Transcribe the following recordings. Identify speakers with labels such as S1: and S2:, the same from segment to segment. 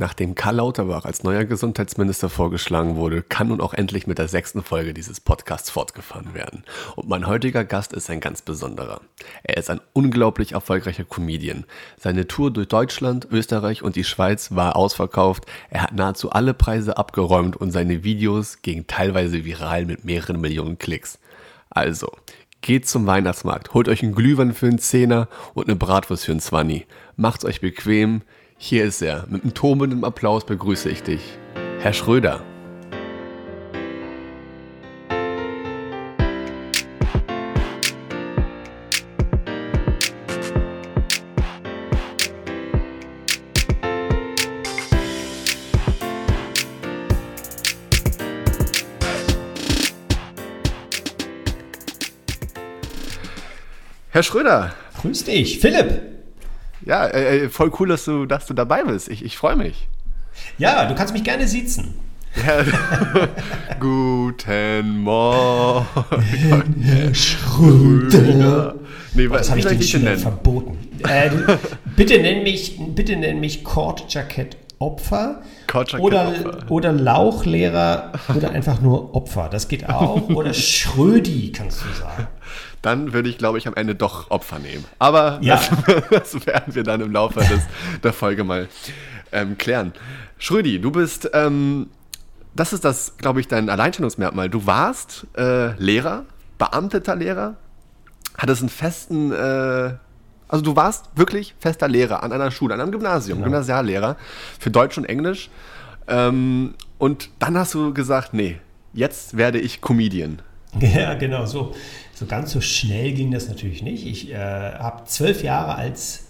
S1: Nachdem Karl Lauterbach als neuer Gesundheitsminister vorgeschlagen wurde, kann nun auch endlich mit der sechsten Folge dieses Podcasts fortgefahren werden. Und mein heutiger Gast ist ein ganz besonderer. Er ist ein unglaublich erfolgreicher Comedian. Seine Tour durch Deutschland, Österreich und die Schweiz war ausverkauft. Er hat nahezu alle Preise abgeräumt und seine Videos gingen teilweise viral mit mehreren Millionen Klicks. Also, geht zum Weihnachtsmarkt, holt euch einen Glühwein für einen Zehner und eine Bratwurst für einen Zwanni. Macht's euch bequem, hier ist er. Mit einem tobenden Applaus begrüße ich dich. Herr Schröder. Herr Schröder.
S2: Grüß dich, Philipp.
S1: Ja, äh, äh, voll cool, dass du, dass du dabei bist. Ich, ich freue mich.
S2: Ja, du kannst mich gerne siezen. Ja.
S1: Guten Morgen,
S2: Herr Schröder. Nee, was habe ich dir schon nennen? verboten. Äh, bitte nenn mich, bitte nenn mich Kordjackett Opfer oder, oder Lauchlehrer oder einfach nur Opfer. Das geht auch. Oder Schrödi, kannst du sagen
S1: dann würde ich, glaube ich, am Ende doch Opfer nehmen. Aber ja. das, das, werden wir dann im Laufe des, der Folge mal ähm, klären. Schrödi, du bist, ähm, das ist das, glaube ich, dein Alleinstellungsmerkmal. Du warst äh, Lehrer, beamteter Lehrer, hattest einen festen, äh, also du warst wirklich fester Lehrer an einer Schule, an einem Gymnasium, genau. Gymnasiallehrer für Deutsch und Englisch. Ähm, und dann hast du gesagt, nee, jetzt werde ich Comedian.
S2: Ja, genau, so. So ganz so schnell ging das natürlich nicht. Ich äh, habe zwölf Jahre als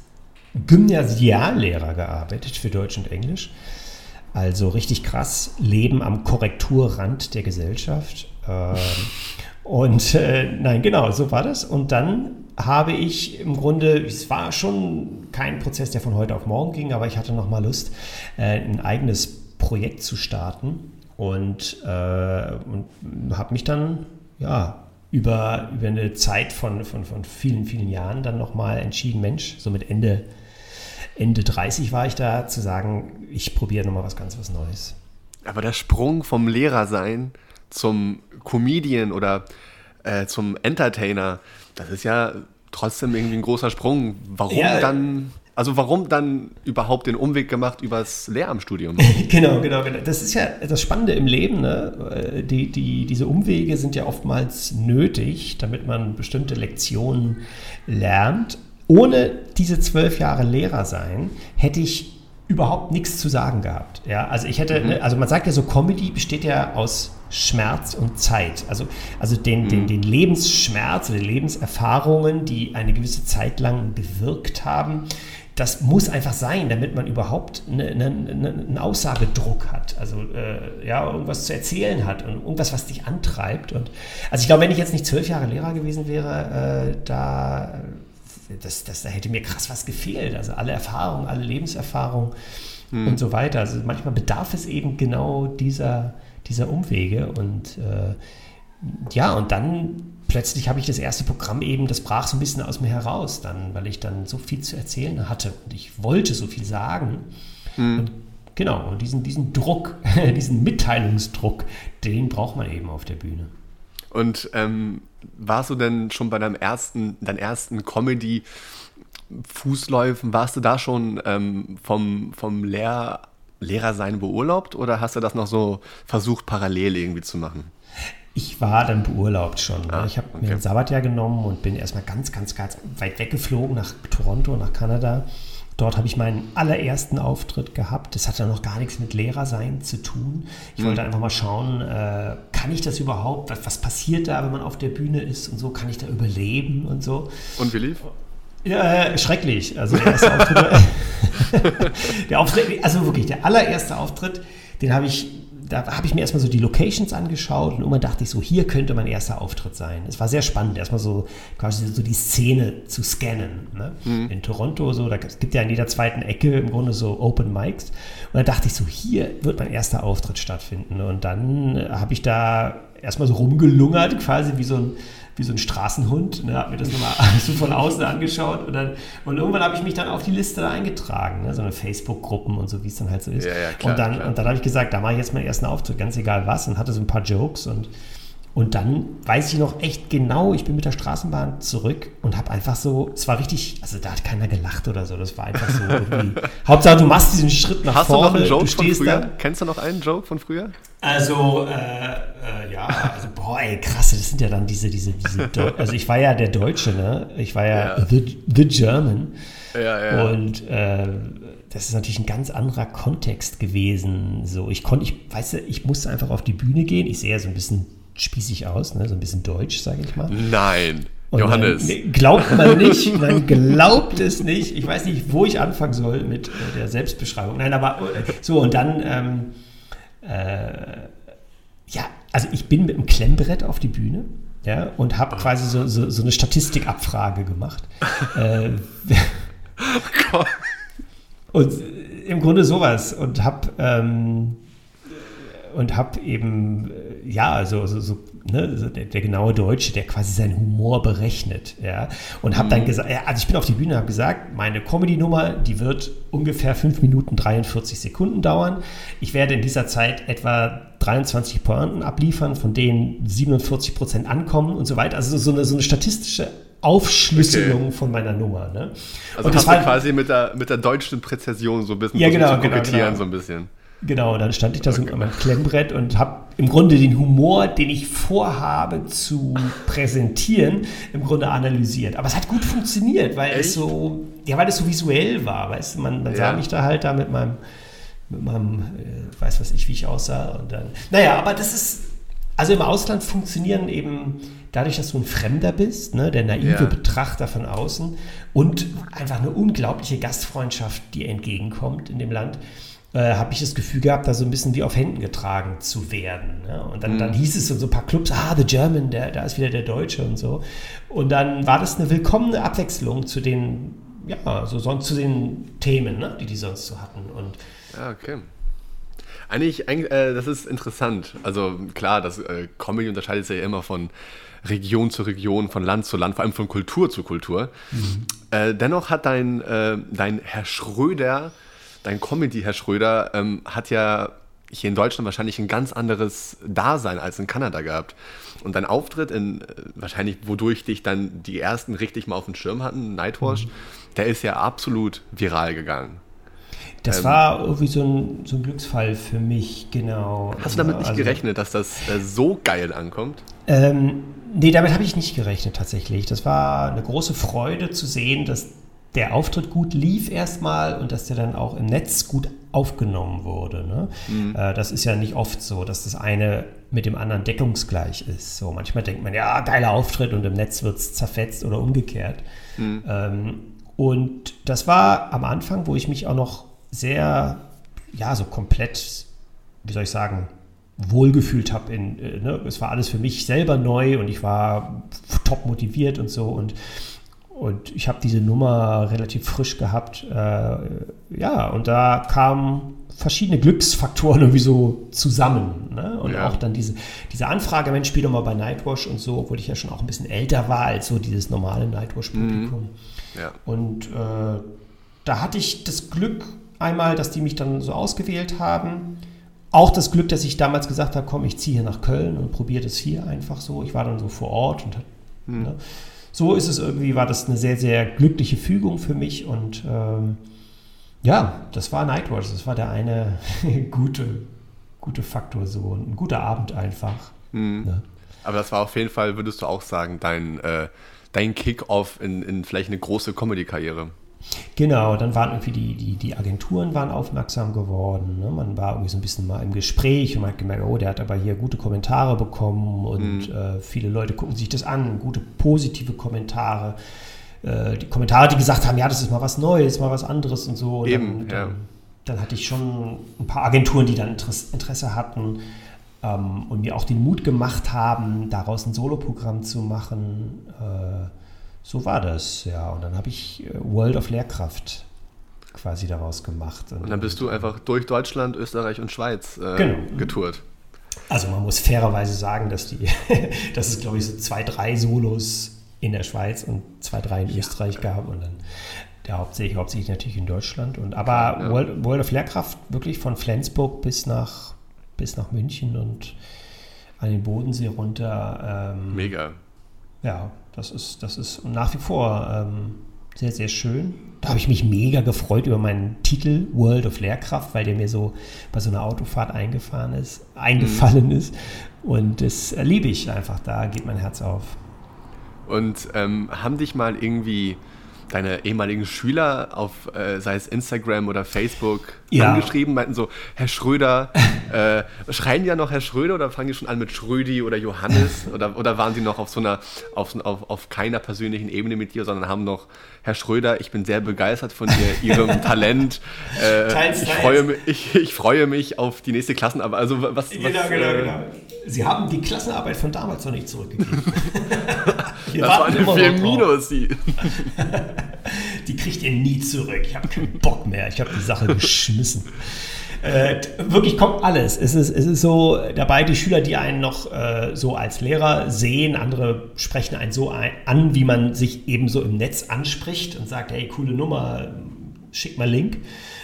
S2: Gymnasiallehrer gearbeitet für Deutsch und Englisch. Also richtig krass, Leben am Korrekturrand der Gesellschaft. Ähm, und äh, nein, genau, so war das. Und dann habe ich im Grunde, es war schon kein Prozess, der von heute auf morgen ging, aber ich hatte nochmal Lust, äh, ein eigenes Projekt zu starten und, äh, und habe mich dann ja, über, über eine Zeit von, von, von vielen, vielen Jahren dann nochmal entschieden, Mensch, so mit Ende, Ende 30 war ich da, zu sagen, ich probiere nochmal was ganz was Neues.
S1: Aber der Sprung vom Lehrersein zum Comedian oder äh, zum Entertainer, das ist ja trotzdem irgendwie ein großer Sprung. Warum ja, dann also warum dann überhaupt den Umweg gemacht übers Lehramtsstudium?
S2: genau, genau, genau. Das ist ja das Spannende im Leben. Ne? Die, die, diese Umwege sind ja oftmals nötig, damit man bestimmte Lektionen lernt. Ohne diese zwölf Jahre Lehrer sein, hätte ich überhaupt nichts zu sagen gehabt. Ja, also ich hätte, mhm. ne, also man sagt ja so, Comedy besteht ja aus Schmerz und Zeit. Also, also den, mhm. den, den Lebensschmerz oder Lebenserfahrungen, die eine gewisse Zeit lang bewirkt haben, das muss einfach sein, damit man überhaupt eine, eine, einen Aussagedruck hat, also äh, ja, irgendwas zu erzählen hat und irgendwas, was dich antreibt. Und also ich glaube, wenn ich jetzt nicht zwölf Jahre Lehrer gewesen wäre, äh, da, das, das, da hätte mir krass was gefehlt. Also alle Erfahrungen, alle Lebenserfahrungen hm. und so weiter. Also manchmal bedarf es eben genau dieser, dieser Umwege und äh, ja, und dann plötzlich habe ich das erste Programm eben, das brach so ein bisschen aus mir heraus, dann, weil ich dann so viel zu erzählen hatte und ich wollte so viel sagen. Mhm. Und genau, und diesen, diesen Druck, diesen Mitteilungsdruck, den braucht man eben auf der Bühne.
S1: Und ähm, warst du denn schon bei deinem ersten, deinem ersten Comedy Fußläufen, warst du da schon ähm, vom, vom Lehr Lehrersein beurlaubt oder hast du das noch so versucht, parallel irgendwie zu machen?
S2: Ich war dann beurlaubt schon. Ah, ich habe okay. mir ein Sabbatjahr genommen und bin erstmal ganz, ganz, ganz weit weggeflogen nach Toronto, nach Kanada. Dort habe ich meinen allerersten Auftritt gehabt. Das hatte noch gar nichts mit Lehrersein zu tun. Ich mhm. wollte einfach mal schauen, äh, kann ich das überhaupt? Was, was, passiert da, wenn man auf der Bühne ist und so? Kann ich da überleben und so?
S1: Und wie lief?
S2: Ja, äh, schrecklich. Also der erste Auftritt, der Auftritt, also wirklich der allererste Auftritt, den habe ich da habe ich mir erstmal so die Locations angeschaut und irgendwann dachte ich so, hier könnte mein erster Auftritt sein. Es war sehr spannend, erstmal so quasi so die Szene zu scannen. Ne? Mhm. In Toronto so, da gibt ja in jeder zweiten Ecke im Grunde so Open Mics. Und da dachte ich so, hier wird mein erster Auftritt stattfinden. Und dann habe ich da erstmal so rumgelungert, quasi wie so ein, wie so ein Straßenhund. Ne, habe mir das nochmal so von außen angeschaut und, dann, und irgendwann habe ich mich dann auf die Liste da eingetragen, ne, so eine Facebook-Gruppen und so, wie es dann halt so ist.
S1: Ja, ja, klar,
S2: und dann,
S1: klar.
S2: und dann habe ich gesagt, da mache ich jetzt meinen ersten Auftritt, ganz egal was, und hatte so ein paar Jokes und und dann weiß ich noch echt genau, ich bin mit der Straßenbahn zurück und habe einfach so, es war richtig, also da hat keiner gelacht oder so, das war einfach so irgendwie. Hauptsache, du machst diesen Schritt nach
S1: Hast
S2: vorne,
S1: du noch einen Joke von
S2: stehst
S1: früher?
S2: da.
S1: Kennst du noch einen Joke von früher?
S2: Also, äh, äh, ja, also, boah, ey, krass, das sind ja dann diese, diese, diese, Deu also ich war ja der Deutsche, ne? Ich war ja,
S1: Ja.
S2: The, the German.
S1: Ja, ja.
S2: Und äh, das ist natürlich ein ganz anderer Kontext gewesen. So, ich konnte, ich, weißt du, ich musste einfach auf die Bühne gehen. Ich sehe ja so ein bisschen spießig aus, ne? so ein bisschen deutsch, sage ich mal.
S1: Nein.
S2: Und
S1: Johannes.
S2: Glaubt man nicht, man glaubt es nicht. Ich weiß nicht, wo ich anfangen soll mit äh, der Selbstbeschreibung. Nein, aber äh, so und dann, ähm, äh, ja, also ich bin mit einem Klemmbrett auf die Bühne. Ja, und habe quasi so, so, so eine Statistikabfrage gemacht. äh,
S1: Gott.
S2: und äh, im Grunde sowas. Und habe ähm, und habe eben, äh, ja, so, so, so, ne, der, der genaue Deutsche, der quasi seinen Humor berechnet, ja. Und habe dann gesagt, ja, also ich bin auf die Bühne und habe gesagt, meine Comedy-Nummer, die wird ungefähr 5 Minuten 43 Sekunden dauern. Ich werde in dieser Zeit etwa 23 Pointen abliefern, von denen 47 Prozent ankommen und so weiter. Also so eine, so eine statistische Aufschlüsselung
S1: Okay.
S2: von meiner Nummer, ne?
S1: Also
S2: und das war,
S1: quasi mit der, mit der deutschen Präzision so ein bisschen
S2: Ja, genau,
S1: zu
S2: genau,
S1: kokettieren,
S2: genau.
S1: so ein bisschen.
S2: Genau, dann stand ich da so an meinem Klemmbrett und habe im Grunde den Humor, den ich vorhabe zu präsentieren, im Grunde analysiert. Aber es hat gut funktioniert, weil es
S1: Echt?
S2: so, ja, weil es so visuell war, weißt du, man, man sah
S1: Ja.
S2: mich da halt da mit meinem, mit meinem, äh, weiß was ich, wie ich aussah und dann, naja, aber das ist, also im Ausland funktionieren eben dadurch, dass du ein Fremder bist, ne, der naive
S1: Ja.
S2: Betrachter von außen und einfach eine unglaubliche Gastfreundschaft, die entgegenkommt in dem Land, äh, habe ich das Gefühl gehabt, da so ein bisschen wie auf Händen getragen zu werden. Ne? Und dann, dann hieß es in so ein paar Clubs, ah, The German, der, da ist wieder der Deutsche und so. Und dann war das eine willkommene Abwechslung zu den, ja, so sonst zu den Themen, ne, die die sonst so hatten. Und
S1: Ja, okay. Eigentlich, eigentlich äh, das ist interessant. Also klar, das äh, Comedy unterscheidet sich ja immer von Region zu Region, von Land zu Land, vor allem von Kultur zu Kultur. Äh, dennoch hat dein, äh, dein Herr Schröder, dein Comedy-Herr Schröder, ähm, hat ja hier in Deutschland wahrscheinlich ein ganz anderes Dasein als in Kanada gehabt. Und dein Auftritt, in, äh, wahrscheinlich wodurch dich dann die ersten richtig mal auf dem Schirm hatten, Nightwash, der ist ja absolut viral gegangen.
S2: das
S1: Ähm,
S2: war irgendwie so ein, so ein Glücksfall für mich, genau.
S1: Hast du damit
S2: Ja,
S1: nicht
S2: also-
S1: gerechnet, dass das äh, so geil ankommt?
S2: Ähm, nee, damit habe ich nicht gerechnet tatsächlich. Das war eine große Freude zu sehen, dass der Auftritt gut lief erstmal und dass der dann auch im Netz gut aufgenommen wurde. Ne? Äh, das ist ja nicht oft so, dass das eine mit dem anderen deckungsgleich ist. So manchmal denkt man, ja, geiler Auftritt und im Netz wird es zerfetzt oder umgekehrt. Ähm, und das war am Anfang, wo ich mich auch noch sehr, ja, so komplett, wie soll ich sagen, wohlgefühlt habe. In, äh, ne? Es war alles für mich selber neu und ich war top motiviert und so. Und, und ich habe diese Nummer relativ frisch gehabt. Äh, ja, und da kamen verschiedene Glücksfaktoren irgendwie so zusammen. Ne? Und
S1: Ja.
S2: auch dann diese, diese Anfrage, Mensch, spiel doch mal bei Nightwash und so, obwohl ich ja schon auch ein bisschen älter war als so dieses normale Nightwash-Publikum.
S1: Ja.
S2: Und äh, da hatte ich das Glück einmal, dass die mich dann so ausgewählt haben. Auch das Glück, dass ich damals gesagt habe, komm, ich ziehe hier nach Köln und probiere das hier einfach so. Ich war dann so vor Ort und ne, so ist es irgendwie, war das eine sehr, sehr glückliche Fügung für mich und ähm, ja, das war Nightwatch, das war der eine gute, gute Faktor so, ein guter Abend einfach. Ne?
S1: Aber das war auf jeden Fall, würdest du auch sagen, dein, äh, dein Kick-Off in, in vielleicht eine große Comedy-Karriere.
S2: Genau, dann waren irgendwie die, die, die Agenturen waren aufmerksam geworden. Ne? Man war irgendwie so ein bisschen mal im Gespräch und man hat gemerkt, oh, der hat aber hier gute Kommentare bekommen und äh, viele Leute gucken sich das an, gute positive Kommentare. Äh, die Kommentare, die gesagt haben, ja, das ist mal was Neues, mal was anderes und so. Und
S1: Eben,
S2: dann,
S1: ja.
S2: dann, dann hatte ich schon ein paar Agenturen, die dann Interesse, Interesse hatten ähm, und mir auch den Mut gemacht haben, daraus ein Soloprogramm zu machen. Äh, so war das, ja. Und dann habe ich äh, World of Lehrkraft quasi daraus gemacht.
S1: Und dann bist du einfach durch Deutschland, Österreich und Schweiz äh,
S2: Genau.
S1: getourt.
S2: Also man muss fairerweise sagen, dass die, dass es glaube ich so zwei, drei Solos in der Schweiz und zwei, drei in ja. Österreich gab und dann der hauptsächlich, hauptsächlich natürlich in Deutschland. Und, aber ja. World, World of Lehrkraft wirklich von Flensburg bis nach, bis nach München und an den Bodensee runter.
S1: Ähm, Mega.
S2: Ja, das ist, das ist nach wie vor ähm, sehr, sehr schön. Da habe ich mich mega gefreut über meinen Titel World of Lehrkraft, weil der mir so bei so einer Autofahrt eingefahren ist, eingefallen mhm. ist. Und das liebe ich einfach. Da geht mein Herz auf.
S1: Und ähm, haben dich mal irgendwie deine ehemaligen Schüler auf, äh, sei es Instagram oder Facebook, ja. angeschrieben, meinten so, Herr Schröder, äh, schreien die ja noch Herr Schröder oder fangen die schon an mit Schrödi oder Johannes? oder, oder waren sie noch auf so einer, auf, auf, auf keiner persönlichen Ebene mit dir, sondern haben noch, Herr Schröder, ich bin sehr begeistert von dir, Ihrem Talent. Äh, teils, ich, teils. Freue mich, ich, ich, freue mich auf die nächste Klassenarbeit. Also was,
S2: genau, was, genau, äh, genau. Sie haben die Klassenarbeit von damals noch nicht zurückgegeben.
S1: Das war eine 4 Minus. Die.
S2: die kriegt ihr nie zurück. Ich habe keinen Bock mehr. Ich habe die Sache geschmissen. Äh, wirklich kommt alles. Es ist, es ist so dabei, die Schüler, die einen noch äh, so als Lehrer sehen, andere sprechen einen so ein, an, wie man sich eben so im Netz anspricht und sagt, hey, coole Nummer, schick mal Link.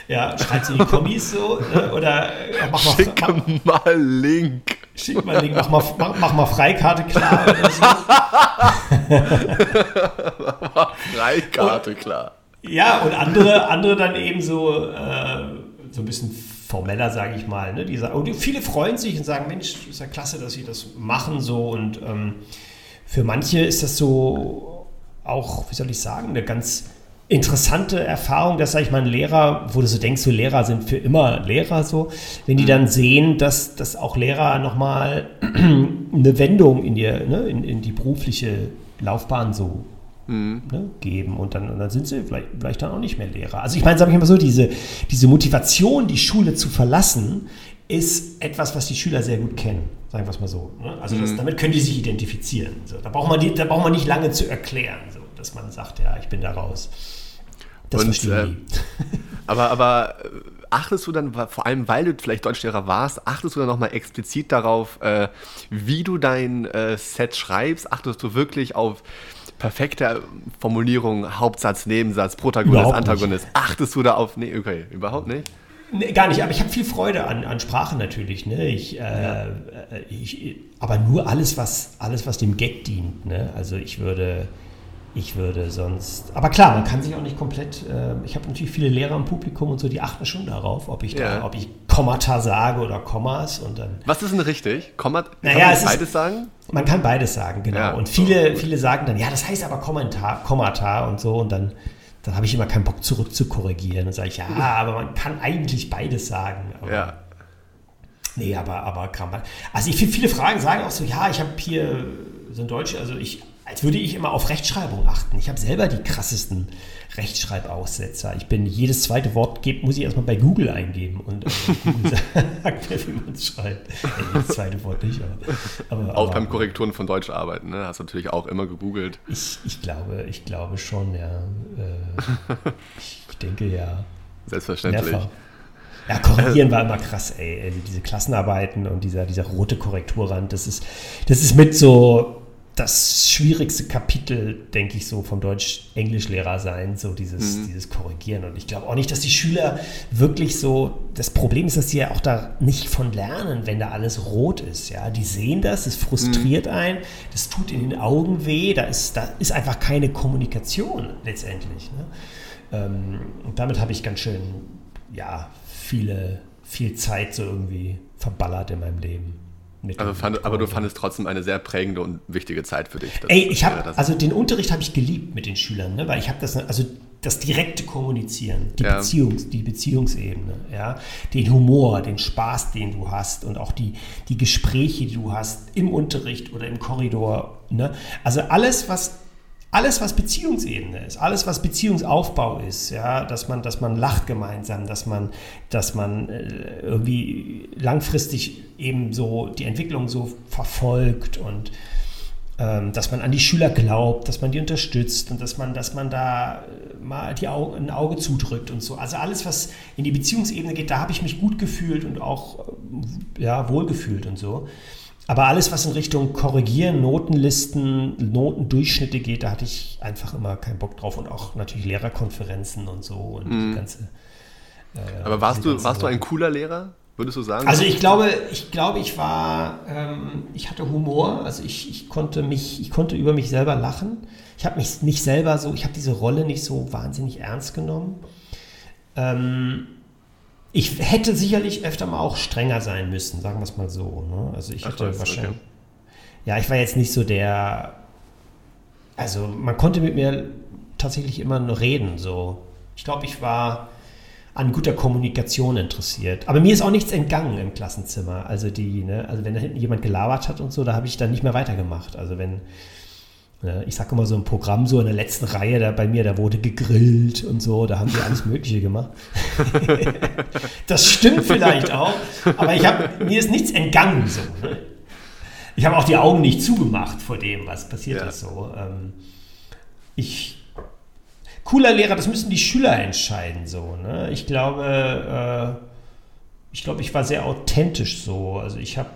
S2: Ja, schreibt in die Kommis so. Ne? Oder
S1: ja, mach mal, Schick mach, mal Link.
S2: Schick mal Link, mach mal, mach, mach mal Freikarte klar oder
S1: so. Freikarte und, klar.
S2: Ja, und andere, andere dann eben so, äh, so ein bisschen formeller, sage ich mal. Ne? Die sagen, und viele freuen sich und sagen, Mensch, ist ja klasse, dass sie das machen so. Und ähm, für manche ist das so auch, wie soll ich sagen, eine ganz interessante Erfahrung, dass, sag ich mal, ein Lehrer, wo du so denkst, so Lehrer sind für immer Lehrer so, wenn die mhm. dann sehen, dass, dass auch Lehrer nochmal eine Wendung in die, ne, in, in die berufliche Laufbahn so mhm. ne, geben und dann, und dann sind sie vielleicht, vielleicht dann auch nicht mehr Lehrer. Also ich meine, sage ich mal so, diese, diese Motivation, die Schule zu verlassen, ist etwas, was die Schüler sehr gut kennen, sagen wir es mal so. Ne? Also das, mhm. damit können die sich identifizieren. So. Da, braucht man die, da braucht man nicht lange zu erklären, so, dass man sagt, ja, ich bin da raus.
S1: Das und, äh, aber, aber äh, achtest du dann, vor allem weil du vielleicht Deutschlehrer warst, achtest du dann nochmal explizit darauf, äh, wie du dein äh, Set schreibst? Achtest du wirklich auf perfekte Formulierung, Hauptsatz, Nebensatz, Protagonist, überhaupt Antagonist? Nicht. Achtest du da auf? Nee, okay, überhaupt nicht?
S2: Nee, gar nicht, aber ich habe viel Freude an, an Sprache natürlich. Ne? Ich, äh, ja. ich, aber nur alles was, alles, was dem Gag dient. Ne? Also ich würde ich würde sonst. Aber klar, man kann sich auch nicht komplett. Äh, ich habe natürlich viele Lehrer im Publikum und so, die achten schon darauf, ob ich ja. da, ob ich Kommata sage oder Kommas und dann.
S1: Was ist denn richtig? Kommat,
S2: naja, kann man beides ist, sagen? Man kann beides sagen, genau. Ja, und viele, so, viele sagen dann, ja, das heißt aber Kommentar, Kommata und so und dann. Dann habe ich immer keinen Bock zurück zu korrigieren und sage ich, ja, aber man kann eigentlich beides sagen. Aber,
S1: ja.
S2: Nee, aber, aber kann man. Also ich, viele Fragen sagen auch so, ja, ich habe hier so ein Deutsch, also ich als würde ich immer auf Rechtschreibung achten. Ich habe selber die krassesten Rechtschreibaussetzer. Ich bin jedes zweite Wort muss ich erstmal bei Google eingeben und Google sagt mir, wie man es schreibt. Ja, jedes zweite Wort nicht.
S1: Aber, aber auch aber, beim Korrekturen von Deutsch arbeiten, ne? Hast du natürlich auch immer gegoogelt.
S2: Ich, ich glaube, ich glaube schon, ja. Äh, ich denke ja.
S1: Selbstverständlich. Mehrfach.
S2: Ja, korrigieren war immer krass, ey. Also diese Klassenarbeiten und dieser, dieser rote Korrekturrand, das ist, das ist mit so das schwierigste Kapitel, denke ich, so vom Deutsch-Englisch-Lehrer sein, so dieses, mhm. dieses Korrigieren. Und ich glaube auch nicht, dass die Schüler wirklich so, das Problem ist, dass sie ja auch da nicht von lernen, wenn da alles rot ist. Ja, die sehen das, es frustriert mhm. einen, das tut in den Augen weh, da ist, da ist einfach keine Kommunikation letztendlich. Ne? Ähm, und damit habe ich ganz schön, ja, viele, viel Zeit so irgendwie verballert in meinem Leben.
S1: Also fand, aber du fandest trotzdem eine sehr prägende und wichtige Zeit für dich.
S2: Das, Ey, ich habe also den Unterricht habe ich geliebt mit den Schülern, ne? weil ich habe das also das direkte Kommunizieren, die ja. Beziehungs, die Beziehungsebene, ja, den Humor, den Spaß, den du hast und auch die die Gespräche, die du hast im Unterricht oder im Korridor, ne? Also alles was alles, was Beziehungsebene ist, alles, was Beziehungsaufbau ist, ja, dass man, dass man lacht gemeinsam, dass man, dass man äh, irgendwie langfristig eben so die Entwicklung so verfolgt und ähm, dass man an die Schüler glaubt, dass man die unterstützt und dass man, dass man da äh, mal die Augen, ein Auge zudrückt und so. Also alles, was in die Beziehungsebene geht, da habe ich mich gut gefühlt und auch ja, wohlgefühlt und so. Aber alles, was in Richtung Korrigieren, Notenlisten, Notendurchschnitte geht, da hatte ich einfach immer keinen Bock drauf. Und auch natürlich Lehrerkonferenzen und so und mhm. die ganze.
S1: Äh, Aber warst, du, warst du ein cooler Lehrer? Würdest du sagen?
S2: Also ich glaube, ich glaube, ich war, ähm, ich hatte Humor, also ich, ich konnte mich, ich konnte über mich selber lachen. Ich habe mich nicht selber so, ich habe diese Rolle nicht so wahnsinnig ernst genommen. Ähm, ich hätte sicherlich öfter mal auch strenger sein müssen, sagen wir es mal so. Ne? Also ich hätte Ach, wahrscheinlich. Okay. Ja, ich war jetzt nicht so der. Also man konnte mit mir tatsächlich immer nur reden. So. Ich glaube, ich war an guter Kommunikation interessiert. Aber mir ist auch nichts entgangen im Klassenzimmer. Also die, ne, also wenn da hinten jemand gelabert hat und so, da habe ich dann nicht mehr weitergemacht. Also wenn ich sage immer so ein Programm, so in der letzten Reihe da bei mir, da wurde gegrillt und so, da haben die alles Mögliche gemacht. das stimmt vielleicht auch, aber ich hab, mir ist nichts entgangen. So, ne? Ich habe auch die Augen nicht zugemacht vor dem, was passiert ja. ist. So. Ähm, ich, cooler Lehrer, das müssen die Schüler entscheiden. So, ne? Ich glaube, äh, ich glaube, ich war sehr authentisch so. Also ich habe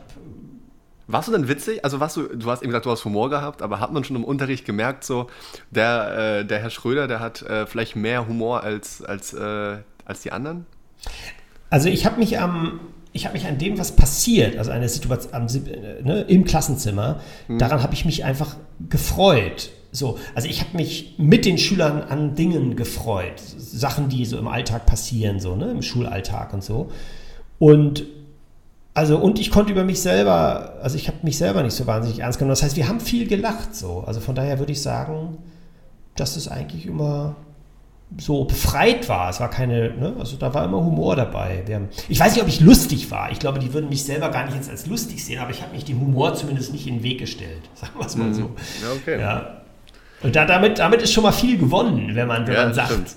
S1: warst du denn witzig? Also warst du, du hast eben gesagt, du hast Humor gehabt, aber hat man schon im Unterricht gemerkt, so, der, äh, der Herr Schröder, der hat äh, vielleicht mehr Humor als, als, äh, als die anderen?
S2: Also ich habe mich am, ich habe mich an dem, was passiert, also eine Situation am, ne, im Klassenzimmer, hm. daran habe ich mich einfach gefreut. So, also ich habe mich mit den Schülern an Dingen gefreut, Sachen, die so im Alltag passieren, so, ne, im Schulalltag und so. Und also, und ich konnte über mich selber, also ich habe mich selber nicht so wahnsinnig ernst genommen. Das heißt, wir haben viel gelacht so. Also von daher würde ich sagen, dass es eigentlich immer so befreit war. Es war keine, ne? also da war immer Humor dabei. Haben, ich weiß nicht, ob ich lustig war. Ich glaube, die würden mich selber gar nicht jetzt als lustig sehen, aber ich habe mich dem Humor zumindest nicht in den Weg gestellt. Sagen wir es mal so. Mhm. Ja, okay. Ja. Und da, damit, damit ist schon mal viel gewonnen, wenn man, wenn ja, man sagt. Stimmt.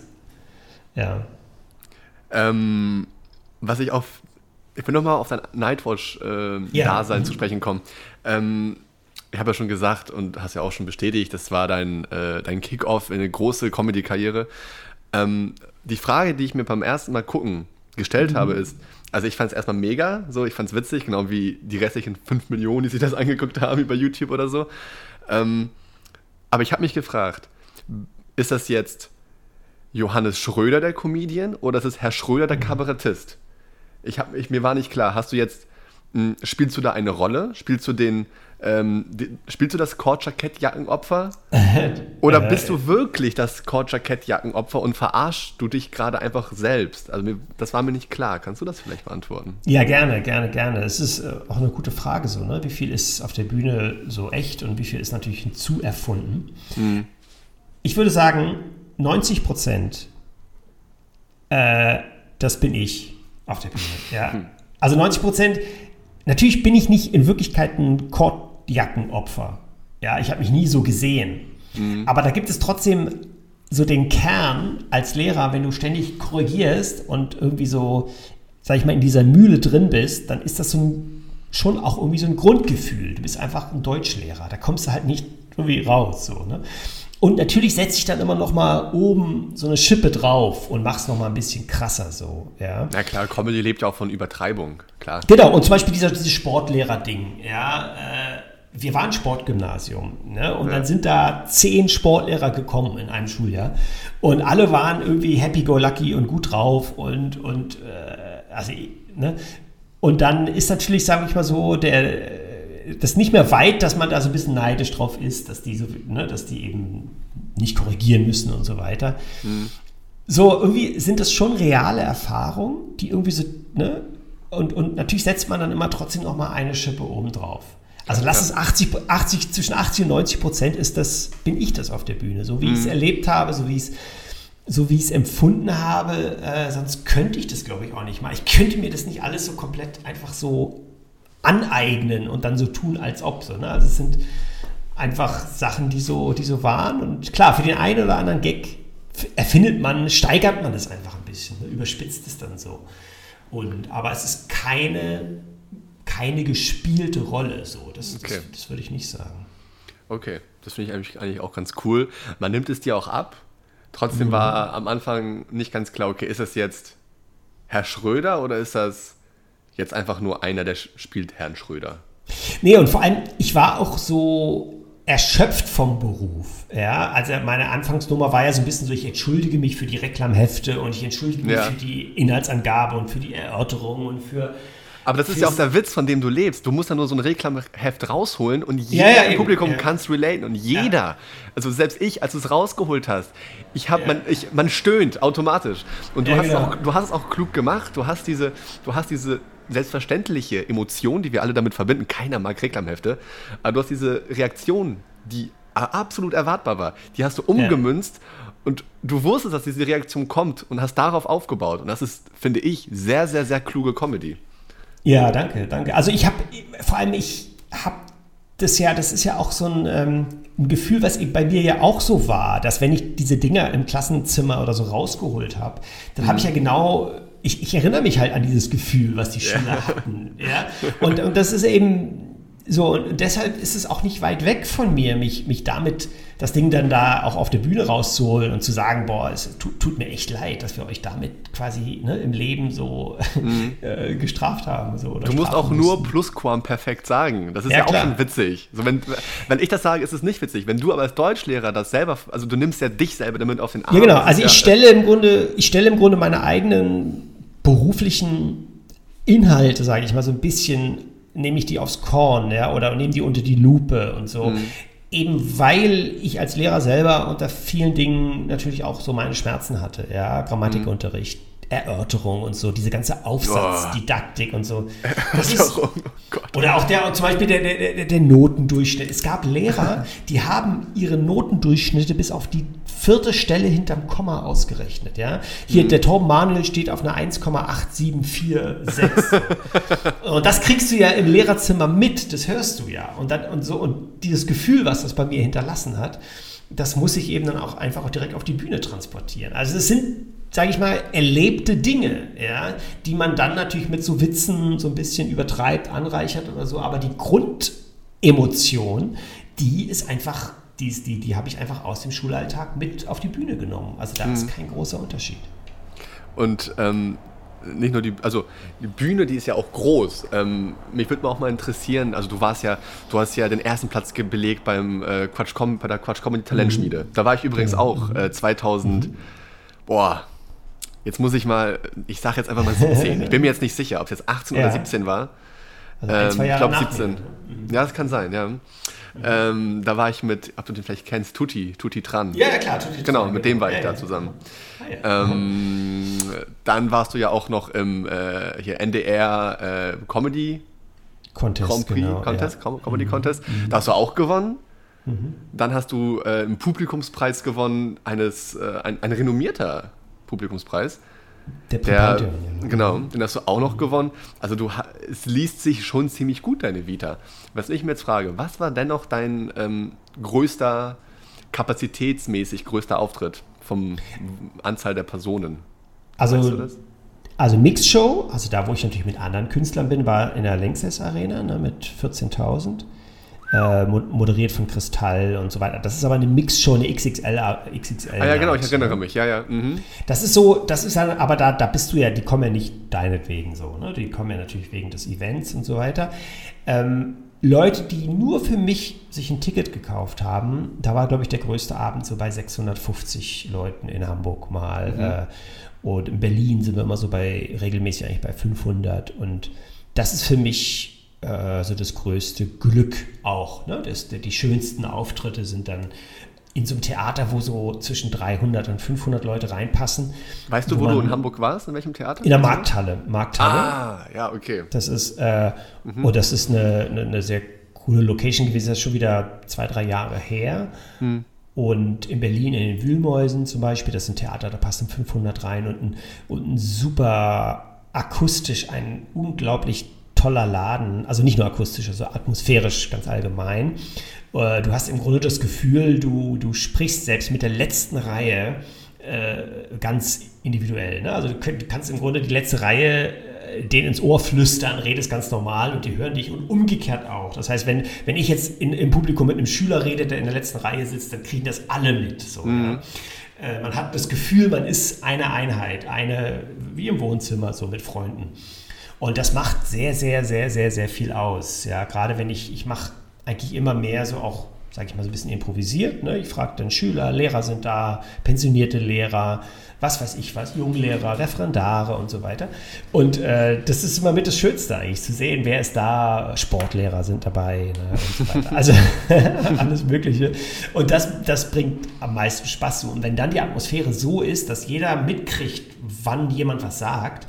S1: Ja. Ähm, was ich auch ich will nochmal auf dein Nightwatch-Dasein äh, ja. mhm. zu sprechen kommen. Ähm, ich habe ja schon gesagt und hast ja auch schon bestätigt, das war dein, äh, dein Kick-Off in eine große Comedy-Karriere. Ähm, die Frage, die ich mir beim ersten Mal gucken gestellt mhm. habe, ist, also ich fand es erstmal mega, so ich fand es witzig, genau wie die restlichen 5 Millionen, die sich das angeguckt haben über YouTube oder so. Ähm, aber ich habe mich gefragt, ist das jetzt Johannes Schröder der Comedian oder ist es Herr Schröder der mhm. Kabarettist? Ich hab, ich, mir war nicht klar, hast du jetzt, mh, hm, spielst du da eine Rolle? Spielst du den, ähm, die, spielst du das Kord-Jackett-Jackenopfer? Oder bist du wirklich das Kord-Jackett-Jackenopfer und verarschst du dich gerade einfach selbst? Also mir, das war mir nicht klar. Kannst du das vielleicht beantworten?
S2: Ja, gerne, gerne, gerne. Es ist äh, auch eine gute Frage so, ne? Wie viel ist auf der Bühne so echt und wie viel ist natürlich hinzu erfunden? Mhm. Ich würde sagen, 90 Prozent, äh, das bin ich. Auf der Bühne, ja. Hm. Also 90 Prozent, natürlich bin ich nicht in Wirklichkeit ein Kordjackenopfer. Ja, ich habe mich nie so gesehen. Mhm. Aber da gibt es trotzdem so den Kern als Lehrer, wenn du ständig korrigierst und irgendwie so, sag ich mal, in dieser Mühle drin bist, dann ist das so ein, schon auch irgendwie so ein Grundgefühl. Du bist einfach ein Deutschlehrer. Da kommst du halt nicht irgendwie raus. So, ne? Und natürlich setze ich dann immer noch mal oben so eine Schippe drauf und mache es noch mal ein bisschen krasser so. Ja,
S1: ja klar, Comedy lebt ja auch von Übertreibung, klar.
S2: Genau, und zum Beispiel dieser, dieses Sportlehrer-Ding, ja, äh, wir waren Sportgymnasium ne? und ja. dann sind da zehn Sportlehrer gekommen in einem Schuljahr und alle waren irgendwie happy-go-lucky und gut drauf und, und äh, also, ne? Und dann ist natürlich, sage ich mal so, der das nicht mehr weit, dass man da so ein bisschen neidisch drauf ist, dass die, so, ne, dass die eben nicht korrigieren müssen und so weiter. Mhm. So, irgendwie sind das schon reale Erfahrungen, die irgendwie so, ne? Und, und natürlich setzt man dann immer trotzdem noch mal eine Schippe oben drauf. Also lass es 80, 80, zwischen 80 und 90 Prozent ist das, bin ich das auf der Bühne. So wie mhm. ich es erlebt habe, so wie ich es so wie ich es empfunden habe, äh, sonst könnte ich das, glaube ich, auch nicht mal. Ich könnte mir das nicht alles so komplett einfach so aneignen und dann so tun, als ob so. Ne? Also es sind einfach Sachen, die so, die so waren. Und klar, für den einen oder anderen Gag erfindet man, steigert man es einfach ein bisschen, ne? überspitzt es dann so. Und, aber es ist keine, keine gespielte Rolle so. Das, okay. das, das würde ich nicht sagen.
S1: Okay, das finde ich eigentlich, eigentlich auch ganz cool. Man nimmt es dir auch ab. Trotzdem mhm. war am Anfang nicht ganz klar, okay, ist das jetzt Herr Schröder oder ist das jetzt einfach nur einer, der spielt Herrn Schröder.
S2: Nee, und vor allem, ich war auch so erschöpft vom Beruf. Ja, also meine Anfangsnummer war ja so ein bisschen so, ich entschuldige mich für die Reklamhefte und ich entschuldige mich ja. für die Inhaltsangabe und für die Erörterung und für
S1: aber das ist ja auch der Witz, von dem du lebst. Du musst ja nur so ein Reklamheft rausholen und jeder ja, ja, im Publikum ja. kann es relaten und jeder. Also selbst ich, als du es rausgeholt hast, ich hab, man, ich, man stöhnt automatisch. Und du, hast genau. auch, du hast es auch klug gemacht. Du hast diese, du hast diese selbstverständliche Emotion, die wir alle damit verbinden. Keiner mag Reklamhefte. Aber du hast diese Reaktion, die absolut erwartbar war. Die hast du umgemünzt und du wusstest, dass diese Reaktion kommt und hast darauf aufgebaut. Und das ist, finde ich, sehr, sehr, sehr kluge Comedy.
S2: Ja, danke, danke. Also ich habe, vor allem ich habe das ja, das ist ja auch so ein, ähm, ein Gefühl, was bei mir ja auch so war, dass wenn ich diese Dinger im Klassenzimmer oder so rausgeholt habe, dann mhm. habe ich ja genau ich, ich, erinnere mich halt an dieses Gefühl, was die Schüler ja. hatten. Ja? Und, und das ist eben so, und deshalb ist es auch nicht weit weg von mir, mich, mich damit, das Ding dann da auch auf der Bühne rauszuholen und zu sagen, boah, es tut, tut mir echt leid, dass wir euch damit quasi ne, im Leben so mhm. äh, gestraft haben. So,
S1: du musst auch mussten. nur Plusquamperfekt sagen. Das ist ja, ja auch schon witzig. So, wenn, wenn ich das sage, ist es nicht witzig. Wenn du aber als Deutschlehrer das selber, also du nimmst ja dich selber damit auf den
S2: Arm. Ja, genau. Also ich stelle im Grunde, ich stelle im Grunde meine eigenen beruflichen Inhalte, sage ich mal, so ein bisschen nehme ich die aufs Korn, ja, oder nehme die unter die Lupe und so. Mhm. Eben weil ich als Lehrer selber unter vielen Dingen natürlich auch so meine Schmerzen hatte, ja, Grammatikunterricht, Erörterung und so, diese ganze Aufsatzdidaktik und so. Das ist, oh oder auch der, zum Beispiel der, der, der Notendurchschnitt. Es gab Lehrer, die haben ihre Notendurchschnitte bis auf die vierte Stelle hinterm Komma ausgerechnet. Ja? Hier, mhm. der Torben Manuel steht auf einer 1,8746. und das kriegst du ja im Lehrerzimmer mit, das hörst du ja. Und, dann, und, so, und dieses Gefühl, was das bei mir hinterlassen hat, das muss ich eben dann auch einfach auch direkt auf die Bühne transportieren. Also es sind sage ich mal, erlebte Dinge, ja, die man dann natürlich mit so Witzen so ein bisschen übertreibt, anreichert oder so, aber die Grundemotion, die ist einfach, die, die, die habe ich einfach aus dem Schulalltag mit auf die Bühne genommen. Also da mhm. ist kein großer Unterschied.
S1: Und ähm, nicht nur die, also die Bühne, die ist ja auch groß. Ähm, mich würde mal auch mal interessieren, also du warst ja, du hast ja den ersten Platz belegt beim äh, Quatsch bei der Quatsch Comedy Talentschmiede. Mhm. Da war ich übrigens auch äh, 2000, mhm. boah, Jetzt muss ich mal, ich sage jetzt einfach mal 17. Ich bin mir jetzt nicht sicher, ob es jetzt 18 ja. oder 17 war. Also ein, ähm, ich glaube 17. Mhm. Ja, das kann sein, ja. Mhm. Ähm, da war ich mit, ob du den vielleicht kennst, Tutti, Tutti Tran.
S2: Ja, klar, Tutti
S1: Genau, mit dem war ich ja, da zusammen. Ah, ähm, dann warst du ja auch noch im äh, hier NDR äh, Comedy
S2: Contest,
S1: Prix genau, Contest, ja. Comedy mhm. Contest. Mhm. Da hast du auch gewonnen. Mhm. Dann hast du äh, einen Publikumspreis gewonnen, eines, äh, ein, ein renommierter Publikumspreis. Der, der Genau, den hast du auch noch gewonnen. Also du, es liest sich schon ziemlich gut, deine Vita. Was ich mir jetzt frage, was war dennoch dein ähm, größter, kapazitätsmäßig größter Auftritt vom Anzahl der Personen?
S2: Also, weißt du also Mixshow, also da, wo ich natürlich mit anderen Künstlern bin, war in der Lanxess Arena ne, mit 14.000 äh, moderiert von Kristall und so weiter. Das ist aber eine Mixshow, eine XXL. XXL
S1: ah, ja, genau, ich erinnere mich, ja, ja. Mhm.
S2: Das ist so, das ist dann, aber da, da bist du ja, die kommen ja nicht deinetwegen so, ne? Die kommen ja natürlich wegen des Events und so weiter. Ähm, Leute, die nur für mich sich ein Ticket gekauft haben, da war, glaube ich, der größte Abend so bei 650 Leuten in Hamburg mal. Mhm. Äh, und in Berlin sind wir immer so bei, regelmäßig eigentlich bei 500. Und das ist für mich äh, so das größte Glück auch. Ne? Das, die schönsten Auftritte sind dann in so einem Theater, wo so zwischen 300 und 500 Leute reinpassen.
S1: Weißt du, wo, wo du in Hamburg warst? In welchem Theater?
S2: In der Markthalle. Markthalle.
S1: Ah, ja, okay.
S2: Das ist, äh, mhm. oh, das ist eine, eine, eine, sehr coole Location gewesen. Das ist schon wieder zwei, drei Jahre her. Mhm. Und in Berlin, in den Wühlmäusen zum Beispiel, das ist ein Theater, da passen 500 rein und ein, und ein super akustisch, ein unglaublich toller Laden, also nicht nur akustisch, also atmosphärisch ganz allgemein. Äh, du hast im Grunde das Gefühl, du, du sprichst selbst mit der letzten Reihe äh, ganz individuell. Ne? Also du kannst im Grunde die letzte Reihe äh, denen ins Ohr flüstern, redest ganz normal und die hören dich und umgekehrt auch. Das heißt, wenn, wenn ich jetzt in, im Publikum mit einem Schüler rede, der in der letzten Reihe sitzt, dann kriegen das alle mit. So, mhm. ja. Man hat das Gefühl, man ist eine Einheit, eine wie im Wohnzimmer, so mit Freunden. Und das macht sehr, sehr, sehr, sehr, sehr viel aus. Ja, gerade wenn ich, ich mache eigentlich immer mehr so auch sage ich mal, so ein bisschen improvisiert. Ne? Ich frage dann Schüler, Lehrer sind da, pensionierte Lehrer, was weiß ich was, Junglehrer, Referendare und so weiter. Und äh, das ist immer mit das Schönste eigentlich, zu sehen, wer ist da, Sportlehrer sind dabei ne? und so weiter. Also alles Mögliche. Und das, das bringt am meisten Spaß. Und wenn dann die Atmosphäre so ist, dass jeder mitkriegt, wann jemand was sagt,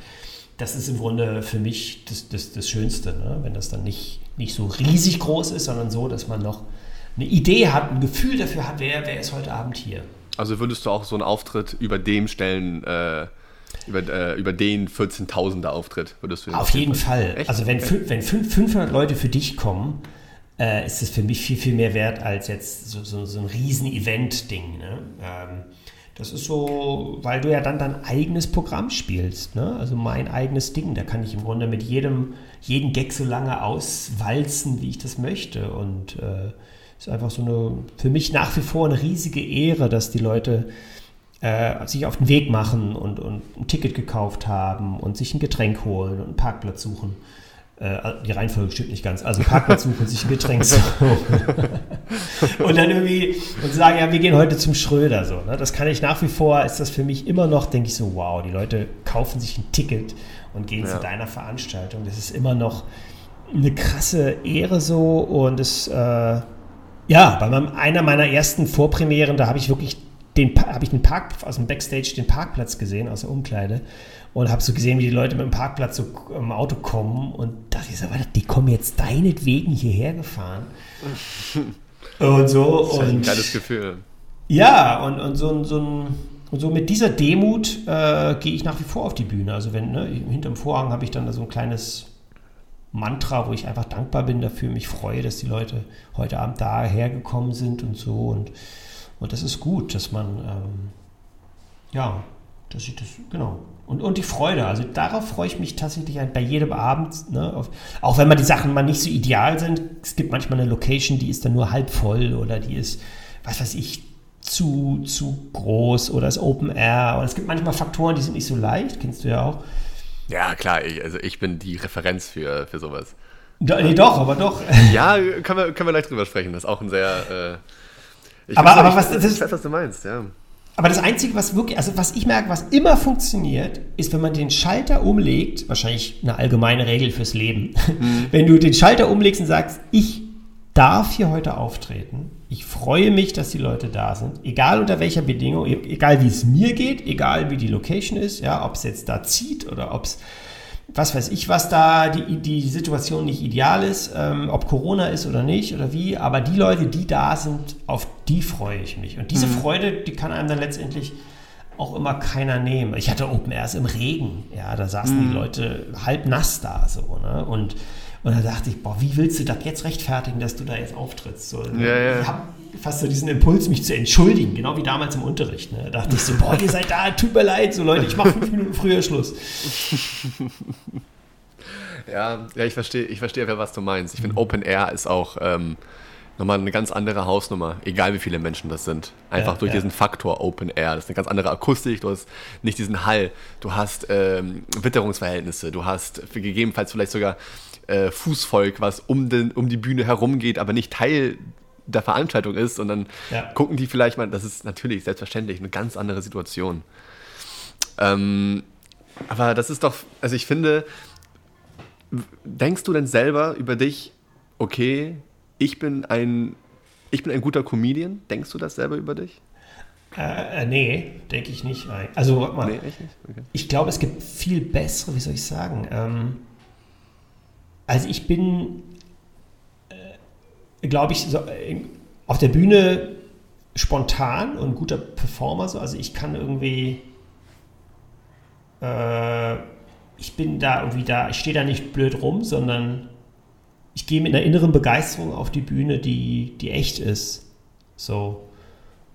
S2: das ist im Grunde für mich das, das, das Schönste, ne? wenn das dann nicht, nicht so riesig groß ist, sondern so, dass man noch eine Idee hat, ein Gefühl dafür hat, wer, wer ist heute Abend hier.
S1: Also würdest du auch so einen Auftritt über dem stellen, äh, über, äh, über den 14.000er Auftritt, würdest du
S2: Auf jeden Fall. Echt? Also wenn, wenn 500 Leute für dich kommen, äh, ist es für mich viel, viel mehr wert als jetzt so, so, so ein Riesen-Event-Ding. Ne? Ähm, das ist so, weil du ja dann dein eigenes Programm spielst, ne? also mein eigenes Ding. Da kann ich im Grunde mit jedem, jeden Gag so lange auswalzen, wie ich das möchte. Und äh, ist einfach so eine, für mich nach wie vor eine riesige Ehre, dass die Leute äh, sich auf den Weg machen und, und ein Ticket gekauft haben und sich ein Getränk holen und einen Parkplatz suchen. Äh, die Reihenfolge stimmt nicht ganz. Also Parkplatz suchen, sich ein Getränk und dann irgendwie und sagen, ja, wir gehen heute zum Schröder. So, ne? Das kann ich nach wie vor, ist das für mich immer noch, denke ich so, wow, die Leute kaufen sich ein Ticket und gehen ja. zu deiner Veranstaltung. Das ist immer noch eine krasse Ehre so und es äh, ja, bei meinem, einer meiner ersten Vorpremieren, da habe ich wirklich den, habe ich den Park, aus dem Backstage den Parkplatz gesehen, aus der Umkleide. Und habe so gesehen, wie die Leute mit dem Parkplatz so im Auto kommen. Und dachte ich so, die kommen jetzt deinetwegen hierher gefahren. und so.
S1: Das ist und, ein geiles Gefühl.
S2: Ja, und, und so, so ein. Und so mit dieser Demut äh, gehe ich nach wie vor auf die Bühne. Also wenn, ne, hinterm Vorhang habe ich dann da so ein kleines Mantra, wo ich einfach dankbar bin dafür, mich freue, dass die Leute heute Abend daher gekommen sind und so. Und, und das ist gut, dass man, ähm, ja, dass ich das, genau. Und, und die Freude, also darauf freue ich mich tatsächlich bei jedem Abend, ne, auf, auch wenn man die Sachen mal nicht so ideal sind. Es gibt manchmal eine Location, die ist dann nur halb voll oder die ist, was weiß ich, zu, zu groß oder ist Open Air. Und es gibt manchmal Faktoren, die sind nicht so leicht, kennst du ja auch.
S1: Ja, klar, ich, also ich bin die Referenz für, für sowas.
S2: Do, nee, doch, aber doch.
S1: Ja, können wir, können wir gleich drüber sprechen. Das ist auch ein sehr.
S2: Äh, aber, aber was,
S1: das, ich weiß, was du meinst, ja.
S2: Aber das Einzige, was wirklich, also was ich merke, was immer funktioniert, ist, wenn man den Schalter umlegt, wahrscheinlich eine allgemeine Regel fürs Leben, mhm. wenn du den Schalter umlegst und sagst, ich darf hier heute auftreten, ich freue mich, dass die Leute da sind, egal unter welcher Bedingung, e-, egal wie es mir geht, egal wie die Location ist, ja, ob es jetzt da zieht oder ob es, was weiß ich, was da die, die Situation nicht ideal ist, ähm, ob Corona ist oder nicht oder wie, aber die Leute, die da sind, auf die freue ich mich. Und diese mhm. Freude, die kann einem dann letztendlich auch immer keiner nehmen. Ich hatte Open Airs im Regen, ja, da saßen mhm. die Leute halb nass da so, ne? Und und da dachte ich, boah, wie willst du das jetzt rechtfertigen, dass du da jetzt auftrittst? So,
S1: ja, ja.
S2: Ich habe fast so diesen Impuls, mich zu entschuldigen, genau wie damals im Unterricht. Ne? Da dachte ich so, boah, ihr seid da, tut mir leid, so Leute, ich mache fünf Minuten früher Schluss.
S1: Ja, ja ich verstehe, ich verstehe, was du meinst. Ich finde, Open Air ist auch ähm, nochmal eine ganz andere Hausnummer, egal wie viele Menschen das sind. Einfach ja, durch ja. diesen Faktor Open Air. Das ist eine ganz andere Akustik, du hast nicht diesen Hall, du hast ähm, Witterungsverhältnisse, du hast gegebenenfalls vielleicht sogar äh, Fußvolk, was um, den, um die Bühne herumgeht, aber nicht Teil der Veranstaltung ist, sondern ja. gucken die vielleicht mal, das ist natürlich selbstverständlich eine ganz andere Situation. Ähm, aber das ist doch, also ich finde, denkst du denn selber über dich, okay, ich bin ein, ich bin ein guter Comedian? Denkst du das selber über dich?
S2: Äh, äh nee, denke ich nicht. Also, warte mal. Nee, okay. Ich glaube, es gibt viel bessere, wie soll ich sagen? Ähm, also ich bin, glaube ich, so, äh, auf der Bühne spontan und guter Performer. So. Also ich kann irgendwie, äh, ich bin da irgendwie da, ich stehe da nicht blöd rum, sondern ich gehe mit einer inneren Begeisterung auf die Bühne, die, die echt ist. So.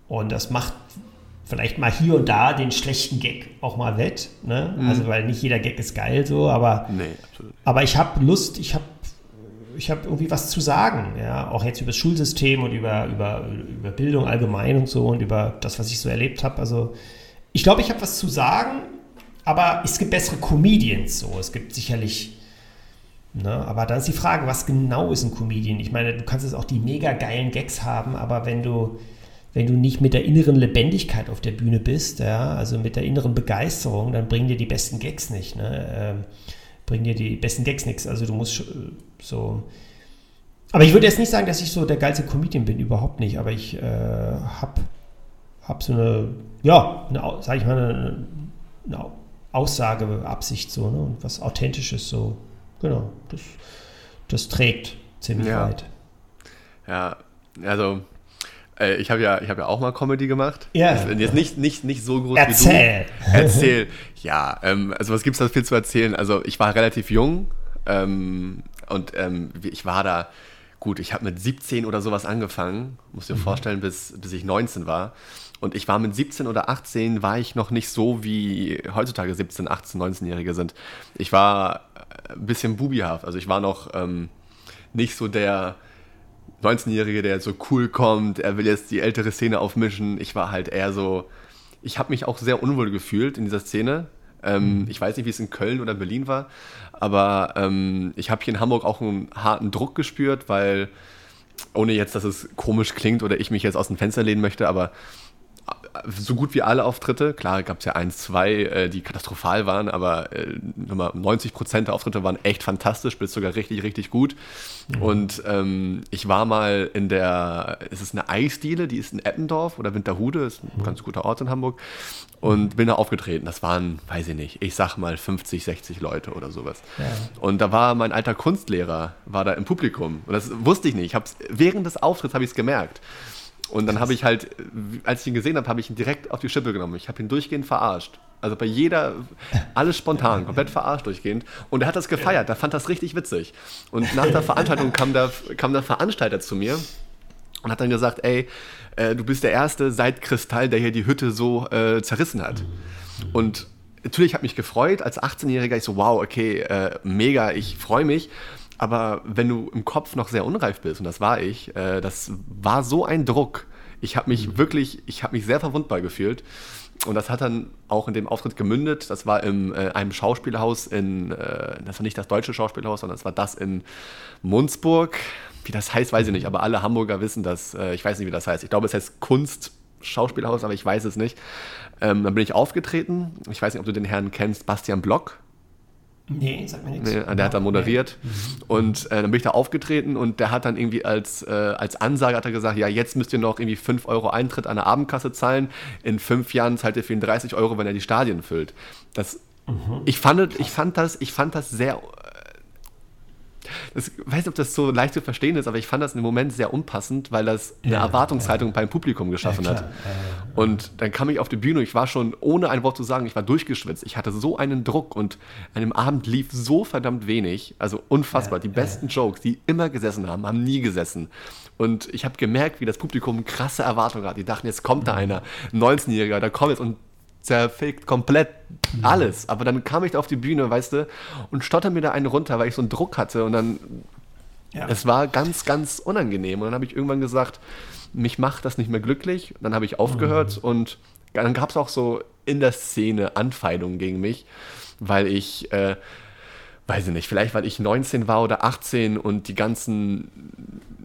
S2: Und das macht vielleicht mal hier und da den schlechten Gag auch mal wett. Ne? Mhm. Also, weil nicht jeder Gag ist geil so, aber, nee, aber ich habe Lust, ich habe ich habe irgendwie was zu sagen, ja, auch jetzt über das Schulsystem und über, über, über Bildung allgemein und so und über das, was ich so erlebt habe. Also ich glaube, ich habe was zu sagen, aber es gibt bessere Comedians so. Es gibt sicherlich Ne? Aber dann ist die Frage, was genau ist ein Comedian? Ich meine, du kannst jetzt auch die mega geilen Gags haben, aber wenn du, wenn du nicht mit der inneren Lebendigkeit auf der Bühne bist, ja, also mit der inneren Begeisterung, dann bringen dir die besten Gags nicht. Ne? Bringen dir die besten Gags nichts. Also du musst so. Aber ich würde jetzt nicht sagen, dass ich so der geilste Comedian bin, überhaupt nicht. Aber ich äh, habe hab so eine, ja, eine, sag ich mal, eine, eine Aussageabsicht so, ne? Und was Authentisches so. Genau, das, das trägt ziemlich
S1: Ja.
S2: weit.
S1: Ja, also äh, ich habe ja, ich hab ja auch mal Comedy gemacht.
S2: Ja.
S1: Ist Jetzt nicht, nicht, nicht so groß
S2: Erzähl.
S1: wie du. Erzähl. Ja, ähm, also was gibt es da viel zu erzählen? Also ich war relativ jung ähm, und ähm, ich war da, gut, ich habe mit 17 oder sowas angefangen, muss dir vorstellen, bis, bis ich 19 war. Und ich war mit 17 oder 18, war ich noch nicht so, wie heutzutage 17, 18, 19-Jährige sind. Ich war äh, ein bisschen bubihaft, also ich war noch ähm, nicht so der 19-Jährige, der so cool kommt, er will jetzt die ältere Szene aufmischen. Ich war halt eher so, ich habe mich auch sehr unwohl gefühlt in dieser Szene. Ähm, ich weiß nicht, wie es in Köln oder Berlin war, aber ähm, ich habe hier in Hamburg auch einen harten Druck gespürt, weil, ohne jetzt, dass es komisch klingt oder ich mich jetzt aus dem Fenster lehnen möchte, aber so gut wie alle Auftritte, klar gab es ja eins, zwei, äh, die katastrophal waren, aber äh, nochmal 90 Prozent der Auftritte waren echt fantastisch, bis sogar richtig, richtig gut. Und ähm, ich war mal in der, es ist eine Eisdiele, die ist in Eppendorf oder Winterhude, ist ein ganz guter Ort in Hamburg. Und bin da aufgetreten. Das waren, weiß ich nicht, ich sag mal 50, 60 Leute oder sowas.
S2: Ja.
S1: Und da war mein alter Kunstlehrer, war da im Publikum. Und das wusste ich nicht. Ich hab's, während des Auftritts habe ich es gemerkt. Und dann habe ich halt, als ich ihn gesehen habe, habe ich ihn direkt auf die Schippe genommen. Ich habe ihn durchgehend verarscht. Also bei jeder, alles spontan, komplett verarscht durchgehend. Und er hat das gefeiert, er fand das richtig witzig. Und nach der Veranstaltung kam der, kam der Veranstalter zu mir und hat dann gesagt, ey, äh, du bist der Erste seit Kristall, der hier die Hütte so äh, zerrissen hat. Und natürlich hat mich gefreut, als 18-Jähriger, ich so, wow, okay, äh, mega, ich freue mich. Aber wenn du im Kopf noch sehr unreif bist, und das war ich, äh, das war so ein Druck. Ich habe mich wirklich, ich habe mich sehr verwundbar gefühlt. Und das hat dann auch in dem Auftritt gemündet. Das war in äh, einem Schauspielhaus in, äh, das war nicht das deutsche Schauspielhaus, sondern das war das in Munzburg. Wie das heißt, weiß ich nicht, aber alle Hamburger wissen das. Äh, ich weiß nicht, wie das heißt. Ich glaube, es heißt Kunst. Schauspielhaus, aber ich weiß es nicht. Ähm, dann bin ich aufgetreten. Ich weiß nicht, ob du den Herrn kennst, Bastian Block.
S2: Nee, sag mir nichts.
S1: Nee, der hat da moderiert. Und äh, dann bin ich da aufgetreten und der hat dann irgendwie als, äh, als Ansage hat er gesagt, ja, jetzt müsst ihr noch irgendwie 5 Euro Eintritt an der Abendkasse zahlen. In fünf Jahren zahlt ihr für ihn 30 Euro, wenn er die Stadien füllt. Das, ich, fand, ich, fand das, ich fand das sehr. Das, ich weiß nicht, ob das so leicht zu verstehen ist, aber ich fand das im Moment sehr unpassend, weil das eine
S2: Ja,
S1: Erwartungshaltung beim Publikum geschaffen
S2: Ja,
S1: hat. Und dann kam ich auf die Bühne, ich war schon, ohne ein Wort zu sagen, ich war durchgeschwitzt. Ich hatte so einen Druck und an dem Abend lief so verdammt wenig. Also unfassbar.
S2: Ja,
S1: die
S2: ja.
S1: besten Jokes, die immer gesessen haben, haben nie gesessen. Und ich habe gemerkt, wie das Publikum krasse Erwartungen hat. Die dachten, jetzt kommt da einer, ein 19-Jähriger, da kommt jetzt und zerfickt komplett alles. Aber dann kam ich da auf die Bühne, weißt du, und stotter mir da einen runter, weil ich so einen Druck hatte. Und dann
S2: Ja.
S1: es war ganz, ganz unangenehm. Und dann habe ich irgendwann gesagt, mich macht das nicht mehr glücklich. Dann habe ich aufgehört und dann gab es auch so in der Szene Anfeindungen gegen mich, weil ich, äh, weiß ich nicht, vielleicht weil ich 19 war oder 18 und die ganzen,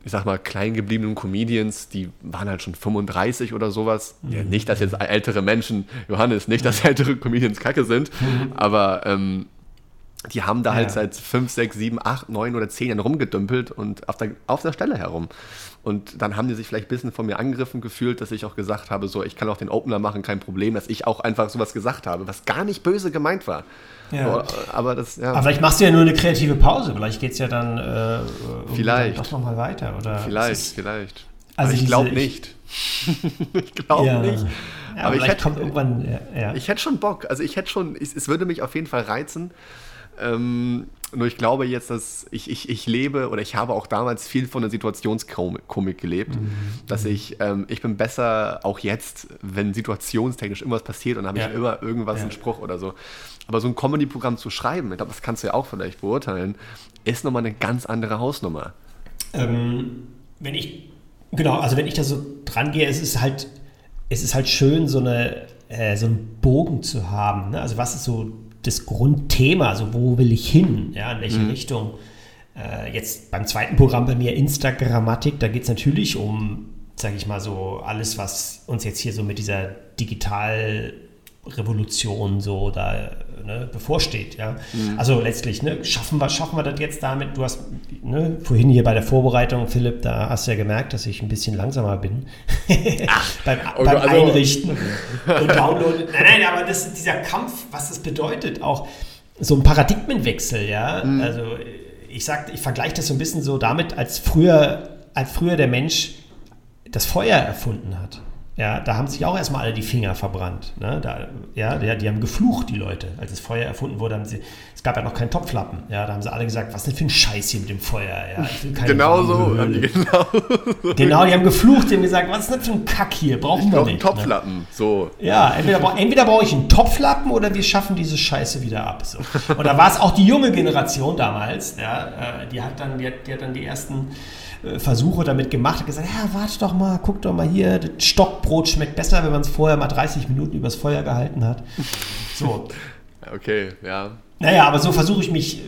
S1: ich sag mal, klein gebliebenen Comedians, die waren halt schon 35 oder sowas. Ja, nicht, dass jetzt ältere Menschen, Johannes, nicht, dass ältere Comedians kacke sind, aber ähm, die haben da halt
S2: Ja.
S1: seit 5, 6, 7, 8, 9 oder 10 Jahren rumgedümpelt und auf der, auf der Stelle herum. Und dann haben die sich vielleicht ein bisschen von mir angegriffen gefühlt, dass ich auch gesagt habe, so, ich kann auch den Opener machen, kein Problem, dass ich auch einfach sowas gesagt habe, was gar nicht böse gemeint war.
S2: Ja.
S1: Aber, aber das, ja,
S2: Aber vielleicht machst du ja nur eine kreative Pause. Vielleicht geht es ja dann äh,
S1: Vielleicht.
S2: dann doch nochmal weiter. Oder
S1: vielleicht,
S2: ist-
S1: vielleicht.
S2: Also
S1: aber ich glaube
S2: ich-
S1: nicht. ich glaube
S2: Ja.
S1: nicht.
S2: Ja,
S1: aber ich hätte,
S2: irgendwann.
S1: Ich hätte schon Bock. Also ich hätte schon, ich, es würde mich auf jeden Fall reizen. Ähm, nur ich glaube jetzt, dass ich, ich, ich lebe oder ich habe auch damals viel von der Situationskomik gelebt, dass ich, ähm, ich bin besser auch jetzt, wenn situationstechnisch irgendwas passiert und habe
S2: Ja.
S1: ich immer irgendwas,
S2: Ja.
S1: einen Spruch oder so. Aber so ein Comedy-Programm zu schreiben, ich glaube, das kannst du ja auch vielleicht beurteilen, ist nochmal eine ganz andere Hausnummer.
S2: Ähm, wenn ich, genau, also wenn ich da so dran gehe, es ist halt, es ist halt schön, so, eine, äh, so einen Bogen zu haben. Ne? Also was ist so das Grundthema, also wo will ich hin, ja, in welche mhm. Richtung. Äh, jetzt beim zweiten Programm bei mir Instagrammatik, da geht es natürlich um, sage ich mal so, alles, was uns jetzt hier so mit dieser digital Revolution so da ne, bevorsteht. Ja? Mhm. Also letztlich, ne, schaffen, wir, schaffen wir das jetzt damit? Du hast ne, vorhin hier bei der Vorbereitung, Philipp, da hast du ja gemerkt, dass ich ein bisschen langsamer bin beim, oh, beim also, Einrichten und Downloaden. Nein, nein, aber das, dieser Kampf, was das bedeutet, auch so ein Paradigmenwechsel, ja. Mhm. Also ich sag, ich vergleiche das so ein bisschen so damit, als früher, als früher der Mensch das Feuer erfunden hat. Ja, da haben sich auch erstmal alle die Finger verbrannt. Ne? Da, ja, die, die, haben geflucht, die Leute. Als das Feuer erfunden wurde, haben sie, es gab ja noch keinen Topflappen. Ja, da haben sie alle gesagt, was ist denn für ein Scheiß hier mit dem Feuer? Ja,
S1: genau so. Haben die genau.
S2: genau, die haben geflucht, die haben gesagt, was ist denn für ein Kack hier? Brauchen ich wir nicht. einen
S1: ne? Topflappen, ne? so.
S2: Ja, entweder, entweder brauche ich einen Topflappen oder wir schaffen diese Scheiße wieder ab. So. Und da war es auch die junge Generation damals, ja, äh, die hat dann, die hat, die hat dann die ersten Versuche damit gemacht, hat gesagt, ja, warte doch mal, guck doch mal hier, das Stockbrot schmeckt besser, wenn man es vorher mal 30 Minuten übers Feuer gehalten hat. So.
S1: Okay, ja.
S2: Naja, aber so versuche ich mich äh,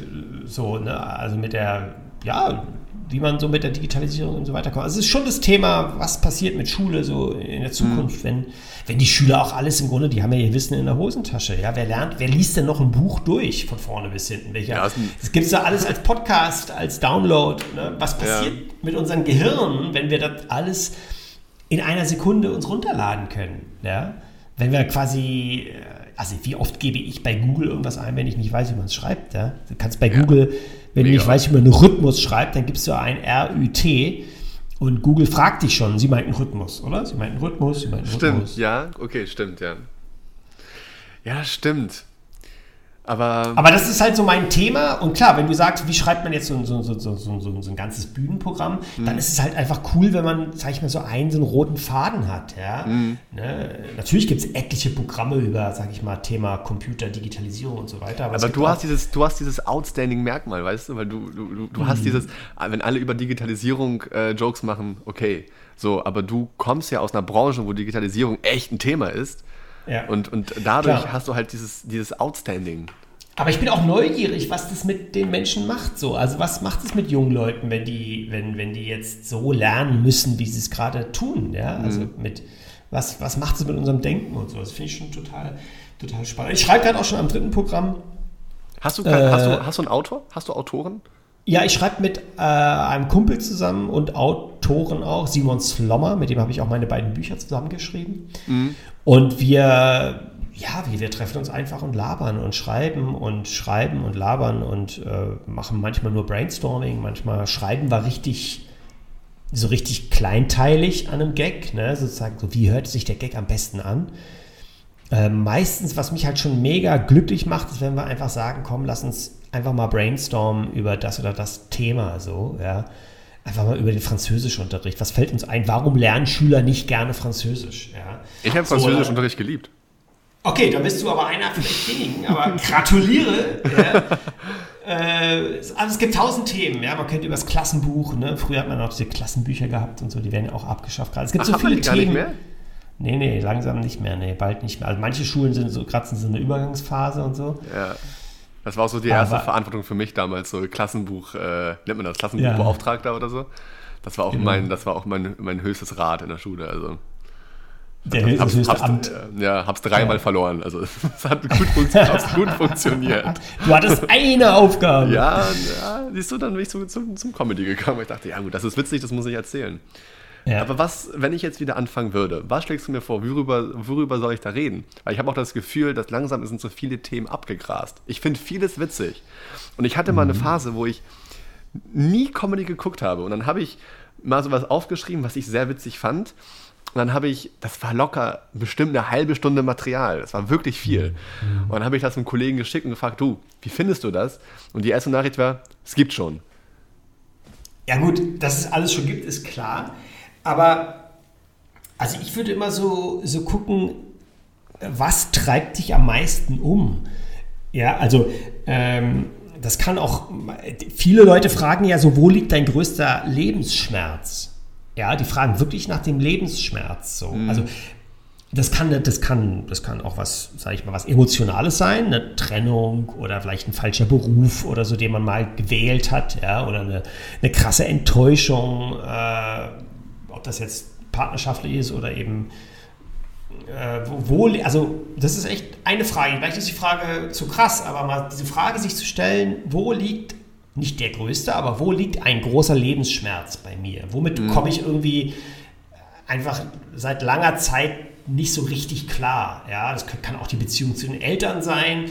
S2: so, ne, also mit der, ja, wie man so mit der Digitalisierung und so weiter kommt. Also es ist schon das Thema, was passiert mit Schule so in der Zukunft, mhm. wenn, wenn die Schüler auch alles im Grunde, die haben ja ihr Wissen in der Hosentasche. Ja, wer lernt, wer liest denn noch ein Buch durch von vorne bis hinten? Welcher, ja, das gibt es ja alles als Podcast, als Download. Ne? Was passiert ja. mit unseren Gehirnen, wenn wir das alles in einer Sekunde uns runterladen können? Ja? Wenn wir quasi äh, also wie oft gebe ich bei Google irgendwas ein, wenn ich nicht weiß, wie man es schreibt. Ja? Du kannst bei ja. Google wenn Mega. du nicht weißt, wie man einen Rhythmus schreibt, dann gibst du ein RÜT und Google fragt dich schon, sie meint einen Rhythmus, oder? Sie meint einen Rhythmus, sie meint einen
S1: stimmt, Rhythmus. Stimmt, ja, okay, stimmt, ja. Ja, stimmt. Aber,
S2: aber das ist halt so mein Thema. Und klar, wenn du sagst, wie schreibt man jetzt so, so, so, so, ein ganzes Bühnenprogramm, mhm. dann ist es halt einfach cool, wenn man, sag ich mal, so einen, so einen roten Faden hat. Ja? Mhm. Ne? Natürlich gibt es etliche Programme über, sag ich mal, Thema Computer, Digitalisierung und so weiter.
S1: Aber, aber du, hast dieses, du hast dieses outstanding Merkmal, weißt du? Weil du, du, du, du mhm. hast dieses, wenn alle über Digitalisierung äh, Jokes machen, okay. So, aber du kommst ja aus einer Branche, wo Digitalisierung echt ein Thema ist. Ja. Und, und dadurch Klar. hast du halt dieses, dieses Outstanding.
S2: Aber ich bin auch neugierig, was das mit den Menschen macht. So. Also was macht es mit jungen Leuten, wenn die, wenn, wenn die jetzt so lernen müssen, wie sie es gerade tun? Ja? Also mhm. mit was, was macht es mit unserem Denken und so? Das finde ich schon total, total spannend. Ich schreibe gerade auch schon am dritten Programm.
S1: Hast du, äh, hast, du, hast du einen Autor? Hast du Autoren?
S2: Ja, ich schreibe mit äh, einem Kumpel zusammen und Autoren auch, Simon Slommer, mit dem habe ich auch meine beiden Bücher zusammengeschrieben. Mhm. Und wir, ja, wir, wir, treffen uns einfach und labern und schreiben und schreiben und labern und äh, machen manchmal nur Brainstorming, manchmal schreiben wir richtig, so richtig kleinteilig an einem Gag, ne? sozusagen so, wie hört sich der Gag am besten an? Äh, meistens, was mich halt schon mega glücklich macht, ist, wenn wir einfach sagen, komm, lass uns einfach mal brainstormen über das oder das Thema, so, ja. Einfach mal über den Französischunterricht. Was fällt uns ein? Warum lernen Schüler nicht gerne Französisch? Ja?
S1: Ich habe Französischunterricht so, geliebt.
S2: Okay, da bist du aber einer von wenigen, aber gratuliere. ja. äh, also es gibt tausend Themen, ja. Man könnte über das Klassenbuch, ne? Früher hat man auch diese Klassenbücher gehabt und so, die werden ja auch abgeschafft gerade. Es gibt Ach, so viele Themen. Nicht mehr? Nee, nee, langsam nicht mehr, nee, bald nicht mehr. Also manche Schulen sind so gerade in so einer Übergangsphase und so.
S1: Ja. Das war auch so die erste Aber, Verantwortung für mich damals, so Klassenbuch, äh, nennt man das, Klassenbuchbeauftragter ja. oder so. Das war auch, genau. mein, das war auch mein, mein höchstes Rad in der Schule. Also. Der hab's, hab's, höchste hab's, Amt. Ja, hab's dreimal ja. verloren. Also es hat gut, gut funktioniert.
S2: Du hattest eine Aufgabe.
S1: Ja, ja, siehst du, dann bin ich zum, zum, zum Comedy gekommen. Ich dachte, ja gut, das ist witzig, das muss ich erzählen. Ja. Aber was, wenn ich jetzt wieder anfangen würde, was schlägst du mir vor? Worüber, worüber soll ich da reden? Weil ich habe auch das Gefühl, dass langsam sind so viele Themen abgegrast. Ich finde vieles witzig. Und ich hatte mhm. mal eine mhm. Phase, wo ich nie Comedy geguckt habe. Und dann habe ich mal sowas aufgeschrieben, was ich sehr witzig fand. Und dann habe ich, das war locker bestimmt eine halbe Stunde Material. Das war wirklich viel. Mhm. Und dann habe ich das einem Kollegen geschickt und gefragt, du, wie findest du das? Und die erste Nachricht war, es gibt schon.
S2: Ja gut, dass es alles schon gibt, ist klar. Aber also ich würde immer so, so gucken, was treibt dich am meisten um? Ja, also ähm, das kann auch, viele Leute fragen ja so, wo liegt dein größter Lebensschmerz? Ja, die fragen wirklich nach dem Lebensschmerz. So. Mhm. Also das kann, das kann, das kann auch was, sage ich mal, was Emotionales sein, eine Trennung oder vielleicht ein falscher Beruf oder so, den man mal gewählt hat, ja, oder eine, eine krasse Enttäuschung, äh, ob das jetzt partnerschaftlich ist oder eben äh, wo, also das ist echt eine Frage. Vielleicht ist die Frage zu krass, aber mal diese Frage sich zu stellen, wo liegt nicht der größte, aber wo liegt ein großer Lebensschmerz bei mir? Womit mhm. komme ich irgendwie einfach seit langer Zeit nicht so richtig klar? Ja, das kann auch die Beziehung zu den Eltern sein,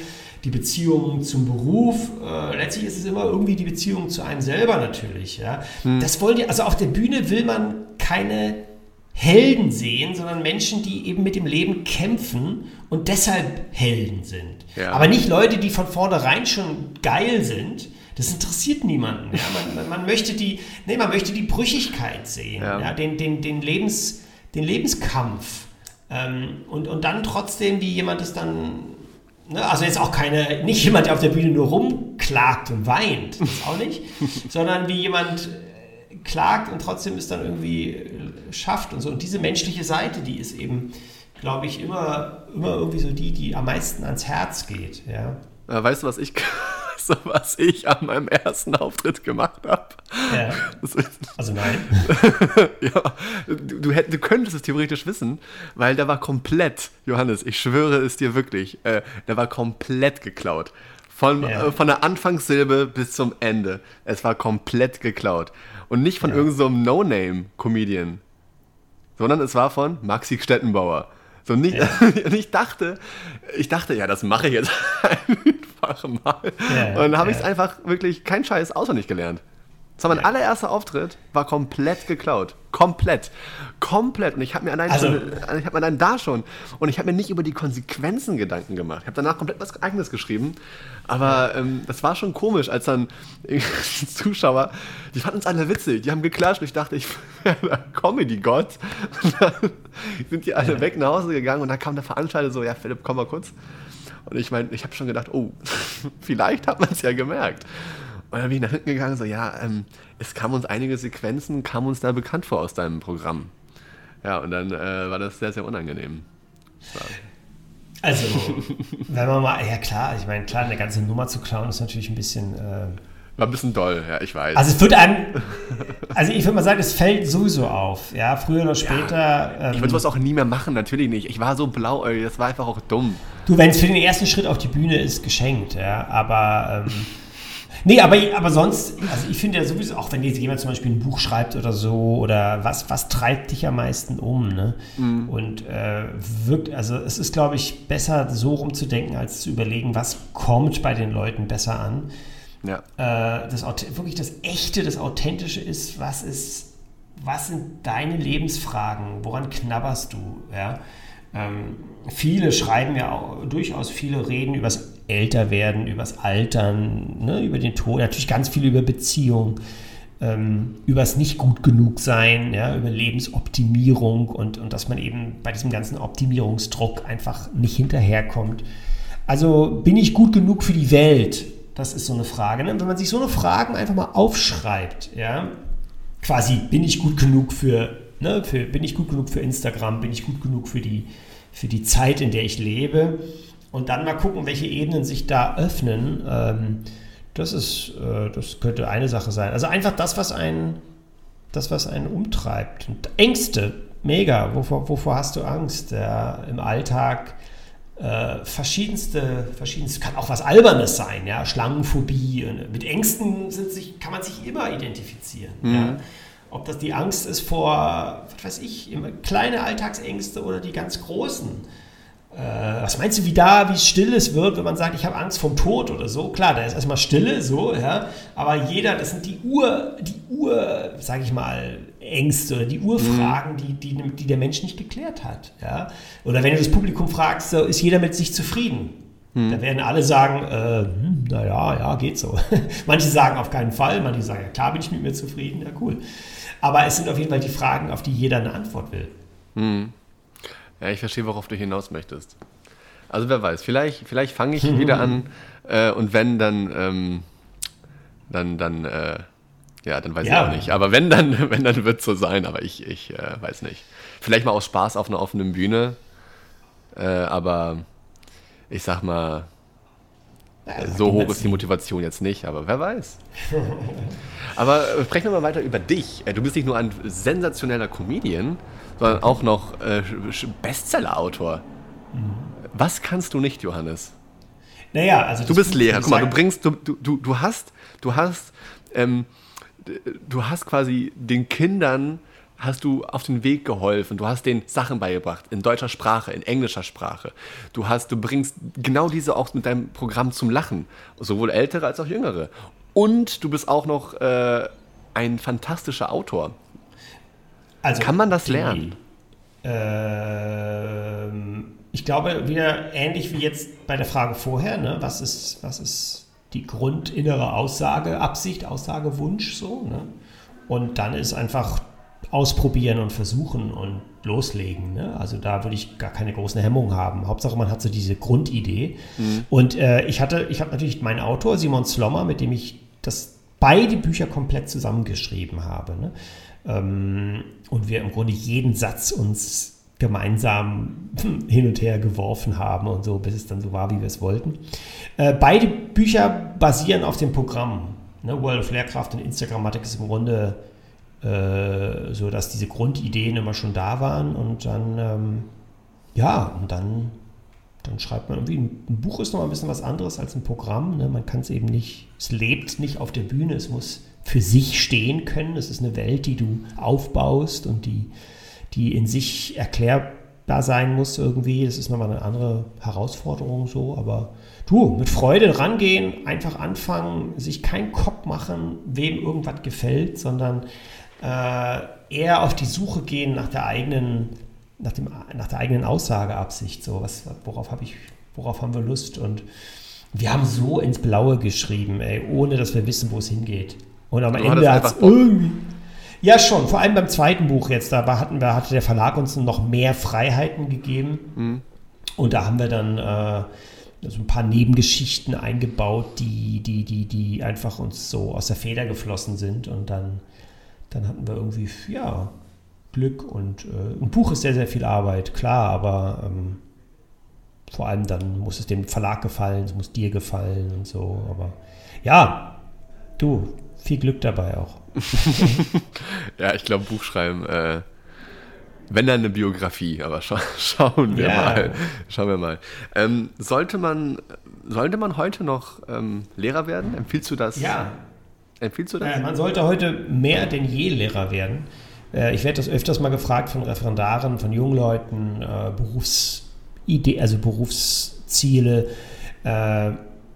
S2: die Beziehung zum Beruf. Äh, letztlich ist es immer irgendwie die Beziehung zu einem selber natürlich. Ja, mhm. das wollen die. Also auf der Bühne will man keine Helden sehen, sondern Menschen, die eben mit dem Leben kämpfen und deshalb Helden sind. Ja. Aber nicht Leute, die von vornherein schon geil sind. Das interessiert niemanden. Ja? Man, man, möchte die, nee, man möchte die Brüchigkeit sehen, ja. ja? Den, den, den, Lebens, den Lebenskampf. Ähm, und, und dann trotzdem, wie jemand es dann Ne, also jetzt auch keine, nicht jemand, der auf der Bühne nur rumklagt und weint, das auch nicht, sondern wie jemand klagt und trotzdem es dann irgendwie äh, schafft und so. Und diese menschliche Seite, die ist eben, glaube ich, immer, immer irgendwie so die, die am meisten ans Herz geht. Ja.
S1: Weißt du, was ich, was ich an meinem ersten Auftritt gemacht habe? Ja.
S2: Also nein.
S1: ja, du, du, hätt, du, könntest es theoretisch wissen, weil der war komplett, Johannes, ich schwöre es dir wirklich, äh, der war komplett geklaut. Von, ja. äh, von der Anfangssilbe bis zum Ende. Es war komplett geklaut. Und nicht von ja. irgendeinem so No-Name-Comedian, sondern es war von Maxi Stettenbauer. So nicht, ja. ich dachte, ich dachte, ja, das mache ich jetzt einfach mal. Ja, und dann habe ich es einfach wirklich kein Scheiß auswendig gelernt. Das war mein allererster Auftritt, war komplett geklaut. Komplett. Komplett. Und ich habe mir allein, also, schon, ich hab mir allein da schon. Und ich habe mir nicht über die Konsequenzen Gedanken gemacht. Ich habe danach komplett was Eigenes geschrieben. Aber ähm, das war schon komisch, als dann die Zuschauer, die fanden uns alle witzig. Die haben geklatscht. Und ich dachte, ich wäre Comedy-Gott. Und dann sind die alle weg nach Hause gegangen. Und dann kam der Veranstalter so: Ja, Philipp, komm mal kurz. Und ich meine, ich habe schon gedacht, oh, vielleicht hat man es ja gemerkt. Und dann bin ich nach hinten gegangen, so, ja, ähm, es kamen uns einige Sequenzen, kamen uns da bekannt vor aus deinem Programm. Ja, und dann äh, war das sehr, sehr unangenehm.
S2: Also, wenn man mal, ja klar, ich meine, klar, eine ganze Nummer zu klauen ist natürlich ein bisschen. Äh,
S1: war ein bisschen doll, ja, ich weiß.
S2: Also es wird einem, also ich würde mal sagen, es fällt sowieso auf, ja, früher oder später.
S1: Ja, ich würde ähm, sowas auch nie mehr machen, natürlich nicht. Ich war so blau, das war einfach auch dumm.
S2: Du, wenn es für den ersten Schritt auf die Bühne ist, geschenkt, ja, aber ähm, Nee, aber, aber sonst, also ich finde ja sowieso, auch wenn jetzt jemand zum Beispiel ein Buch schreibt oder so, oder was, was treibt dich am meisten um, ne? Mhm. Und äh, wirkt, also es ist, glaube ich, besser so rumzudenken, als zu überlegen, was kommt bei den Leuten besser an. Ja. Äh, das wirklich das Echte, das Authentische ist, was ist, was sind deine Lebensfragen, woran knabberst du, ja? Ähm, viele schreiben ja auch, durchaus viele reden über das Älterwerden, über das Altern, ne, über den Tod, natürlich ganz viel über Beziehung, ähm, über das nicht gut genug sein, ja, über Lebensoptimierung und, und dass man eben bei diesem ganzen Optimierungsdruck einfach nicht hinterherkommt. Also bin ich gut genug für die Welt? Das ist so eine Frage. Ne? Wenn man sich so eine Fragen einfach mal aufschreibt, ja, quasi bin ich gut genug für Ne, für, bin ich gut genug für Instagram? Bin ich gut genug für die, für die Zeit, in der ich lebe? Und dann mal gucken, welche Ebenen sich da öffnen. Ähm, das ist, äh, das könnte eine Sache sein. Also einfach das, was einen, das, was einen umtreibt. Und Ängste, mega. Wovor, wovor hast du Angst? Ja, Im Alltag äh, verschiedenste, verschiedenste, kann auch was Albernes sein, ja, Schlangenphobie. Mit Ängsten sind sich, kann man sich immer identifizieren. Mhm. Ja. Ob das die Angst ist vor, was weiß ich, immer kleine Alltagsängste oder die ganz großen. Äh, was meinst du, wie da, wie still es wird, wenn man sagt, ich habe Angst vom Tod oder so? Klar, da ist erstmal Stille, so, ja. Aber jeder, das sind die Ur, die Ur, sage ich mal, Ängste oder die Urfragen, mhm. die, die, die der Mensch nicht geklärt hat, ja. Oder wenn du das Publikum fragst, so, ist jeder mit sich zufrieden? Mhm. Da werden alle sagen, äh, hm, naja, ja, geht so. manche sagen auf keinen Fall, manche sagen, ja klar bin ich mit mir zufrieden, ja cool. Aber es sind auf jeden Fall die Fragen, auf die jeder eine Antwort will.
S1: Hm. Ja, ich verstehe, worauf du hinaus möchtest. Also wer weiß, vielleicht, vielleicht fange ich wieder an äh, und wenn, dann, ähm, dann, dann, äh, ja, dann weiß ja. ich auch nicht. Aber wenn, dann, wenn, dann wird es so sein, aber ich, ich äh, weiß nicht. Vielleicht mal aus Spaß auf einer offenen Bühne. Äh, aber ich sag mal,
S2: Ja,
S1: so hoch ist die Motivation jetzt nicht, aber wer weiß. aber äh, sprechen wir mal weiter über dich. Äh, Du bist nicht nur ein sensationeller Comedian, sondern auch noch äh, Bestseller-Autor. Was kannst du nicht, Johannes?
S2: Naja, also
S1: Du bist Lehrer. Guck mal, du bringst, du, du, du, hast, du hast, ähm, du hast quasi den Kindern hast du auf den Weg geholfen. Du hast denen Sachen beigebracht in deutscher Sprache, in englischer Sprache. Du hast, du bringst genau diese auch mit deinem Programm zum Lachen, sowohl ältere als auch jüngere. Und du bist auch noch äh, ein fantastischer Autor.
S2: also
S1: Kann man das lernen?
S2: Ähm, ich glaube, wieder ähnlich wie jetzt bei der Frage vorher, ne? was, ist, was ist die grundinnere Aussage, Absicht, Aussagewunsch so. Ne? Und dann ist einfach ausprobieren und versuchen und loslegen. Ne? Also da würde ich gar keine großen Hemmungen haben. Hauptsache, man hat so diese Grundidee. Und äh, ich hatte, ich habe natürlich meinen Autor, Simon Slommer, mit dem ich das beide Bücher komplett zusammengeschrieben habe. Ne? Ähm, und wir im Grunde jeden Satz uns gemeinsam hin und her geworfen haben und so, bis es dann so war, wie wir es wollten. Äh, beide Bücher basieren auf dem Programm. Ne? World of Lehrkraft und Instagrammatik ist im Grunde so, dass diese Grundideen immer schon da waren und dann, ähm, ja, und dann, dann schreibt man irgendwie, ein, Buch ist noch ein bisschen was anderes als ein Programm. Ne? Man kann es eben nicht, es lebt nicht auf der Bühne, es muss für sich stehen können. Es ist eine Welt, die du aufbaust und die, die in sich erklärbar sein muss irgendwie. Das ist nochmal eine andere Herausforderung so, aber du, mit Freude rangehen, einfach anfangen, sich keinen Kopf machen, wem irgendwas gefällt, sondern äh, eher auf die Suche gehen nach der eigenen, nach, dem, nach der eigenen Aussageabsicht. So, was, worauf habe ich, worauf haben wir Lust? Und wir haben so ins Blaue geschrieben, ey, ohne dass wir wissen, wo es hingeht. Und am
S1: Du
S2: Ende hat es irgendwie. Ja, schon. Vor allem beim zweiten Buch jetzt, da hatten wir, hatte der Verlag uns noch mehr Freiheiten gegeben.
S1: Mhm.
S2: Und da haben wir dann äh, so ein paar Nebengeschichten eingebaut, die, die, die, die einfach uns so aus der Feder geflossen sind. Und dann, dann hatten wir irgendwie, ja, Glück. Und äh, ein Buch ist sehr, sehr viel Arbeit, klar, aber ähm, vor allem dann muss es dem Verlag gefallen, es muss dir gefallen und so. Aber ja, du, viel Glück dabei auch.
S1: Ja, ich glaube, Buchschreiben, äh, wenn dann eine Biografie, aber scha schauen wir
S2: Ja.
S1: mal. Schauen wir mal. Ähm, sollte, man, sollte man heute noch ähm, Lehrer werden? Empfiehlst du das?
S2: Ja,
S1: Empfiehlst du das?
S2: Äh, man sollte heute mehr denn je Lehrer werden. Äh, ich werde das öfters mal gefragt von Referendaren, von Jungleuten, äh, Berufsidee, also Berufsziele.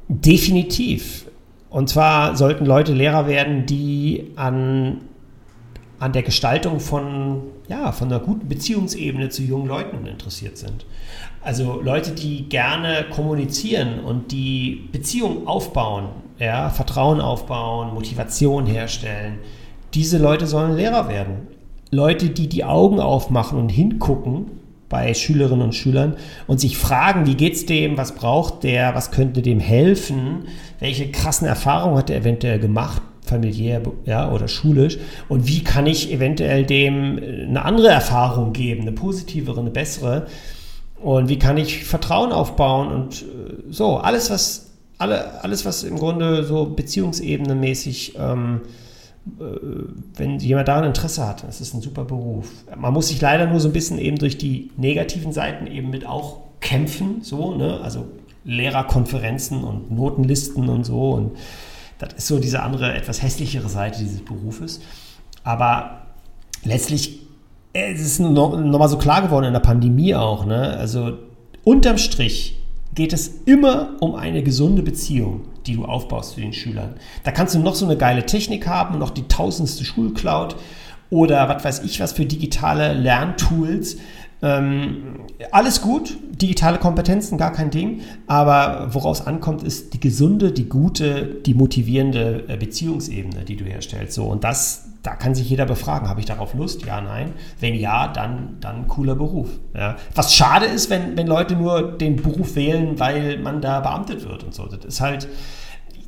S2: Definitiv. Und zwar sollten Leute Lehrer werden, die an, an der Gestaltung von, ja, von einer guten Beziehungsebene zu jungen Leuten interessiert sind. Also Leute, die gerne kommunizieren und die Beziehung aufbauen, ja, Vertrauen aufbauen, Motivation herstellen. Diese Leute sollen Lehrer werden. Leute, die die Augen aufmachen und hingucken bei Schülerinnen und Schülern und sich fragen, wie geht's dem, was braucht der, was könnte dem helfen, welche krassen Erfahrungen hat er eventuell gemacht, familiär ja, oder schulisch und wie kann ich eventuell dem eine andere Erfahrung geben, eine positivere, eine bessere und wie kann ich Vertrauen aufbauen und äh, so, alles was, alle, alles was im Grunde so beziehungsebene mäßig ähm, wenn jemand daran Interesse hat, das ist ein super Beruf. Man muss sich leider nur so ein bisschen eben durch die negativen Seiten eben mit auch kämpfen, so, ne? Also Lehrerkonferenzen und Notenlisten und so. Und das ist so diese andere, etwas hässlichere Seite dieses Berufes. Aber letztlich, äh, es ist noch, noch mal so klar geworden in der Pandemie auch, ne? Also unterm Strich geht es immer um eine gesunde Beziehung, die du aufbaust zu den Schülern. Da kannst du noch so eine geile Technik haben, noch die tausendste Schulcloud oder was weiß ich was für digitale Lerntools. Ähm, alles gut, digitale Kompetenzen, gar kein Ding. Aber woraus ankommt, ist die gesunde, die gute, die motivierende äh, Beziehungsebene, die du herstellst. So, und das, da kann sich jeder befragen, habe ich darauf Lust? Ja, nein. Wenn ja, dann, dann cooler Beruf. Ja. Was schade ist, wenn, wenn Leute nur den Beruf wählen, weil man da beamtet wird und so. Das ist halt,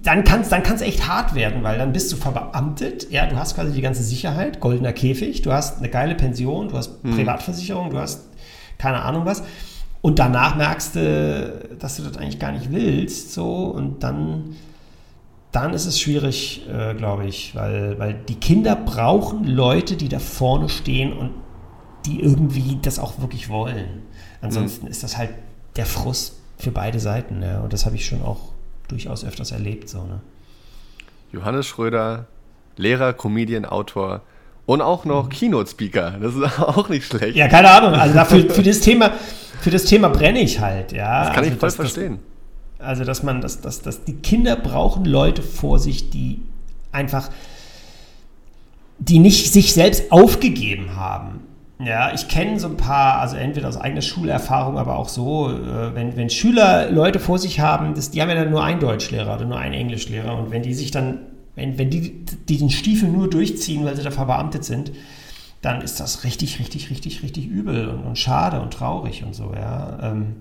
S2: dann kann es dann kann's echt hart werden, weil dann bist du verbeamtet. Ja, du hast quasi die ganze Sicherheit, goldener Käfig, du hast eine geile Pension, du hast Privatversicherung, du hast keine Ahnung was. Und danach merkst du, dass du das eigentlich gar nicht willst, so und dann, dann ist es schwierig, äh, glaube ich, weil, weil die Kinder brauchen Leute, die da vorne stehen und die irgendwie das auch wirklich wollen. Ansonsten mhm. ist das halt der Frust für beide Seiten. Ja. Und das habe ich schon auch durchaus öfters erlebt. So, ne?
S1: Johannes Schröder, Lehrer, Comedian, Autor und auch noch mhm. Keynote-Speaker. Das ist auch nicht schlecht.
S2: Ja, keine Ahnung. Also dafür, für das Thema für das Thema brenne ich halt, ja.
S1: Das kann
S2: also,
S1: ich voll dass, verstehen.
S2: Dass, also, dass man, dass, dass, dass die Kinder brauchen Leute vor sich, die einfach, die nicht sich selbst aufgegeben haben. Ja, ich kenne so ein paar, also entweder aus eigener Schulerfahrung, aber auch so, äh, wenn, wenn Schüler Leute vor sich haben, das, die haben ja dann nur einen Deutschlehrer oder nur einen Englischlehrer und wenn die sich dann, wenn, wenn die, die den Stiefel nur durchziehen, weil sie da verbeamtet sind, dann ist das richtig, richtig, richtig, richtig übel und, und schade und traurig und so, ja. Ähm,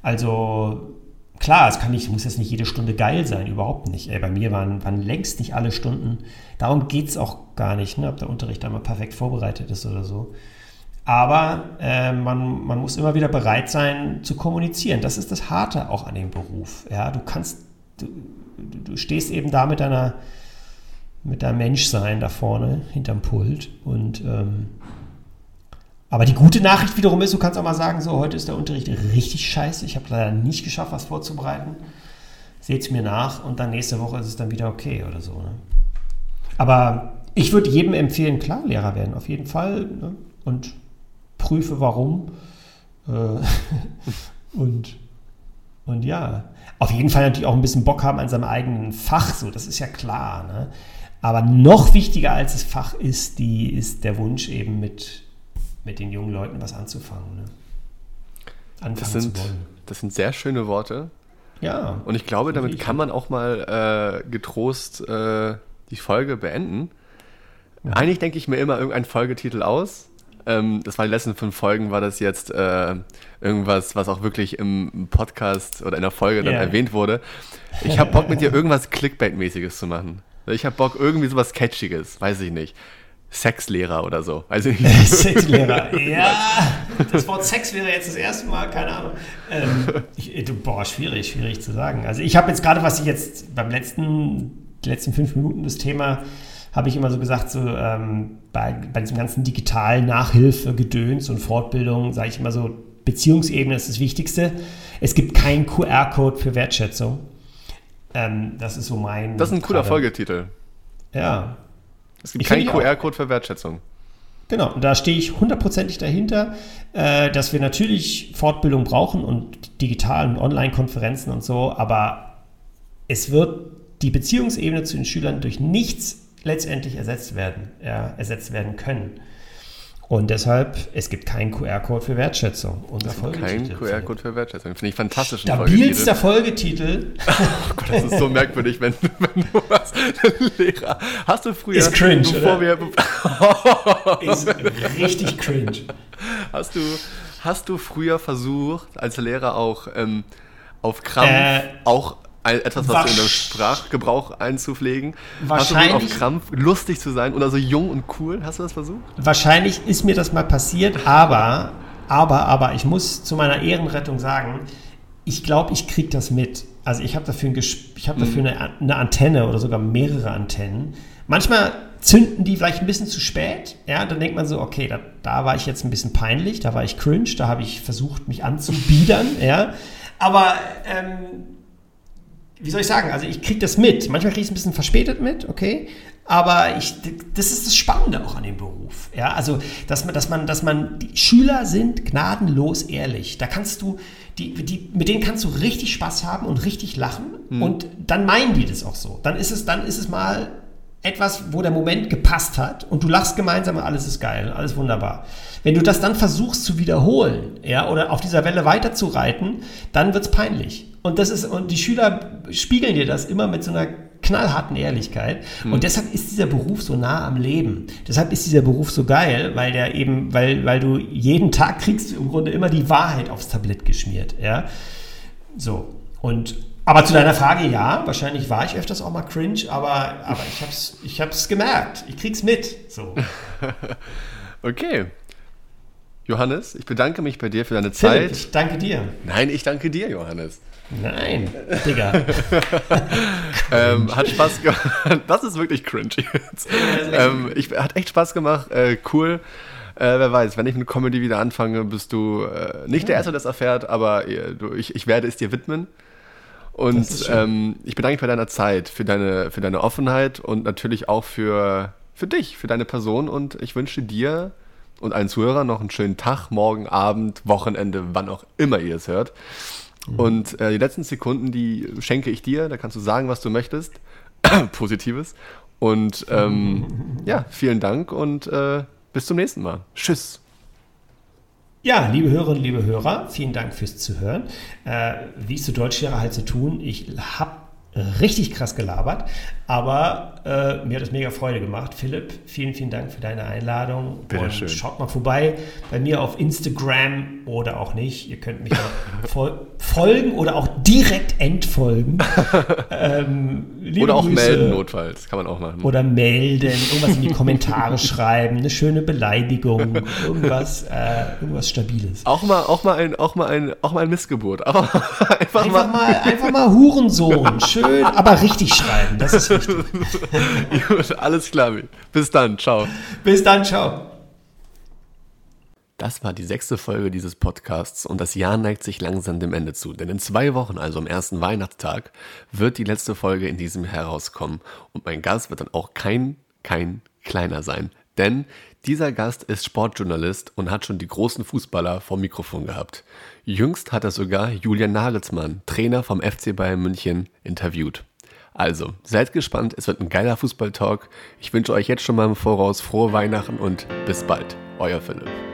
S2: also klar, es kann nicht, muss jetzt nicht jede Stunde geil sein, überhaupt nicht. Ey, bei mir waren, waren längst nicht alle Stunden. Darum geht es auch gar nicht, ne, ob der Unterricht einmal perfekt vorbereitet ist oder so. Aber äh, man, man muss immer wieder bereit sein zu kommunizieren. Das ist das Harte auch an dem Beruf. Ja, du kannst, du, du stehst eben da mit deiner mit deinem Menschsein da vorne hinterm Pult. Und ähm, aber die gute Nachricht wiederum ist, du kannst auch mal sagen, so, heute ist der Unterricht richtig scheiße. Ich habe leider nicht geschafft, was vorzubereiten. Seht es mir nach und dann nächste Woche ist es dann wieder okay oder so. Ne? Aber ich würde jedem empfehlen, klar, Lehrer werden, auf jeden Fall. Ne? Und prüfe warum. Äh, und, und ja, auf jeden Fall natürlich auch ein bisschen Bock haben an seinem eigenen Fach, so, das ist ja klar. Ne? Aber noch wichtiger als das Fach ist, die, ist der Wunsch eben mit, mit den jungen Leuten was anzufangen. Ne?
S1: Anfangen das sind, zu wollen. Das sind sehr schöne Worte.
S2: Ja.
S1: Und ich glaube, damit kann man auch mal äh, getrost äh, die Folge beenden. Ja. Eigentlich denke ich mir immer irgendeinen Folgetitel aus. Ähm, das war die letzten fünf Folgen, war das jetzt äh, irgendwas, was auch wirklich im Podcast oder in der Folge dann yeah. erwähnt wurde. Ich habe Bock mit dir irgendwas Clickbait-mäßiges zu machen. Ich habe Bock, irgendwie sowas Catchiges, weiß ich nicht. Sexlehrer oder so.
S2: Also Sexlehrer, ja. Das Wort Sex wäre jetzt das erste Mal, keine Ahnung. Ähm, ich, äh, boah, schwierig, schwierig zu sagen. Also ich habe jetzt gerade, was ich jetzt beim letzten, letzten fünf Minuten das Thema, habe ich immer so gesagt, so ähm, bei, bei diesem ganzen digitalen Nachhilfe, Gedöns und Fortbildung, sage ich immer so, Beziehungsebene ist das Wichtigste. Es gibt keinen QR-Code für Wertschätzung. Ähm, das ist so mein.
S1: Das ist ein cooler. Folgetitel.
S2: Ja.
S1: Es gibt keinen QR-Code für Wertschätzung.
S2: Genau, und da stehe ich hundertprozentig dahinter, äh, dass wir natürlich Fortbildung brauchen und digitalen Online-Konferenzen und so, aber es wird die Beziehungsebene zu den Schülern durch nichts letztendlich ersetzt werden, ja, ersetzt werden können. Und deshalb, es gibt keinen QR-Code für Wertschätzung.
S1: Unser es gibt keinen QR-Code für Wertschätzung. Finde ich fantastisch.
S2: Stabilster Folgetitel.
S1: oh Gott, das ist so merkwürdig, wenn, wenn du was Lehrer. Hast du früher.
S2: Ist cringe. Bevor oder? wir. ist richtig cringe.
S1: Hast du, hast du früher versucht, als Lehrer auch ähm, auf Krampf äh, auch etwas, was in deinem Sprachgebrauch einzupflegen.
S2: Wahrscheinlich.
S1: Hast du auf Krampf lustig zu sein oder so jung und cool? Hast du das versucht?
S2: Wahrscheinlich ist mir das mal passiert, aber, aber, aber ich muss zu meiner Ehrenrettung sagen, ich glaube, ich kriege das mit. Also ich habe dafür, ein ich hab dafür mhm. eine, eine Antenne oder sogar mehrere Antennen. Manchmal zünden die vielleicht ein bisschen zu spät. Ja, dann denkt man so, okay, da, da war ich jetzt ein bisschen peinlich, da war ich cringe, da habe ich versucht, mich anzubiedern. ja, aber ähm, wie soll ich sagen, also ich kriege das mit. Manchmal kriege ich es ein bisschen verspätet mit, okay. Aber ich, das ist das Spannende auch an dem Beruf. Ja, also, dass man, dass man, dass man, die Schüler sind gnadenlos ehrlich. Da kannst du, die, die, mit denen kannst du richtig Spaß haben und richtig lachen. Mhm. Und dann meinen die das auch so. Dann ist es, dann ist es mal etwas, wo der Moment gepasst hat und du lachst gemeinsam und alles ist geil, alles wunderbar. Wenn du das dann versuchst zu wiederholen, ja, oder auf dieser Welle weiterzureiten, dann wird es peinlich. Und das ist, und die Schüler spiegeln dir das immer mit so einer knallharten Ehrlichkeit. Mhm. Und deshalb ist dieser Beruf so nah am Leben. Deshalb ist dieser Beruf so geil, weil der eben, weil, weil du jeden Tag kriegst im Grunde immer die Wahrheit aufs Tablett geschmiert. Ja. So. Und aber zu deiner Frage, ja, wahrscheinlich war ich öfters auch mal cringe, aber, aber ich hab's, ich hab's gemerkt. Ich krieg's mit. So.
S1: okay. Johannes, ich bedanke mich bei dir für deine Zeit. Philipp,
S2: ich danke dir.
S1: Nein, ich danke dir, Johannes.
S2: Nein, Digga.
S1: ähm, hat Spaß gemacht. Das ist wirklich cringe jetzt. ähm, ich, hat echt Spaß gemacht. Äh, cool. Äh, wer weiß, wenn ich mit Comedy wieder anfange, bist du äh, nicht der Erste, der das erfährt, aber äh, du, ich, ich werde es dir widmen. Und ähm, ich bedanke mich bei deiner Zeit, für deine, für deine Offenheit und natürlich auch für, für dich, für deine Person. Und ich wünsche dir und allen Zuhörern noch einen schönen Tag, morgen, Abend, Wochenende, wann auch immer ihr es hört. Mhm. Und äh, die letzten Sekunden, die schenke ich dir. Da kannst du sagen, was du möchtest. Positives. Und ähm, ja, vielen Dank und äh, bis zum nächsten Mal. Tschüss.
S2: Ja, liebe Hörerinnen, liebe Hörer, vielen Dank fürs Zuhören. Äh, wie es zu Deutsch wäre halt zu tun, ich habe richtig krass gelabert, aber äh, mir hat es mega Freude gemacht. Philipp, vielen, vielen Dank für deine Einladung.
S1: Bitte und schön.
S2: schaut mal vorbei bei mir auf Instagram oder auch nicht. Ihr könnt mich fol folgen oder auch direkt entfolgen.
S1: ähm, oder auch Grüße. melden, notfalls. Kann man auch machen.
S2: Oder melden, irgendwas in die Kommentare schreiben, eine schöne Beleidigung, irgendwas, äh, irgendwas Stabiles.
S1: Auch mal, auch mal ein, auch mal ein, auch mal ein Missgeburt.
S2: Einfach, einfach mal, mal, einfach mal Hurensohn. Schön, aber richtig schreiben. Das ist
S1: Gut, alles klar. Bis dann. Ciao.
S2: Bis dann. Ciao.
S1: Das war die sechste Folge dieses Podcasts und das Jahr neigt sich langsam dem Ende zu. Denn in zwei Wochen, also am ersten Weihnachtstag, wird die letzte Folge in diesem herauskommen. Und mein Gast wird dann auch kein, kein kleiner sein. Denn dieser Gast ist Sportjournalist und hat schon die großen Fußballer vor Mikrofon gehabt. Jüngst hat er sogar Julian Nagelsmann, Trainer vom FC Bayern München, interviewt. Also, seid gespannt, es wird ein geiler Fußballtalk. Ich wünsche euch jetzt schon mal im Voraus frohe Weihnachten und bis bald. Euer Philipp.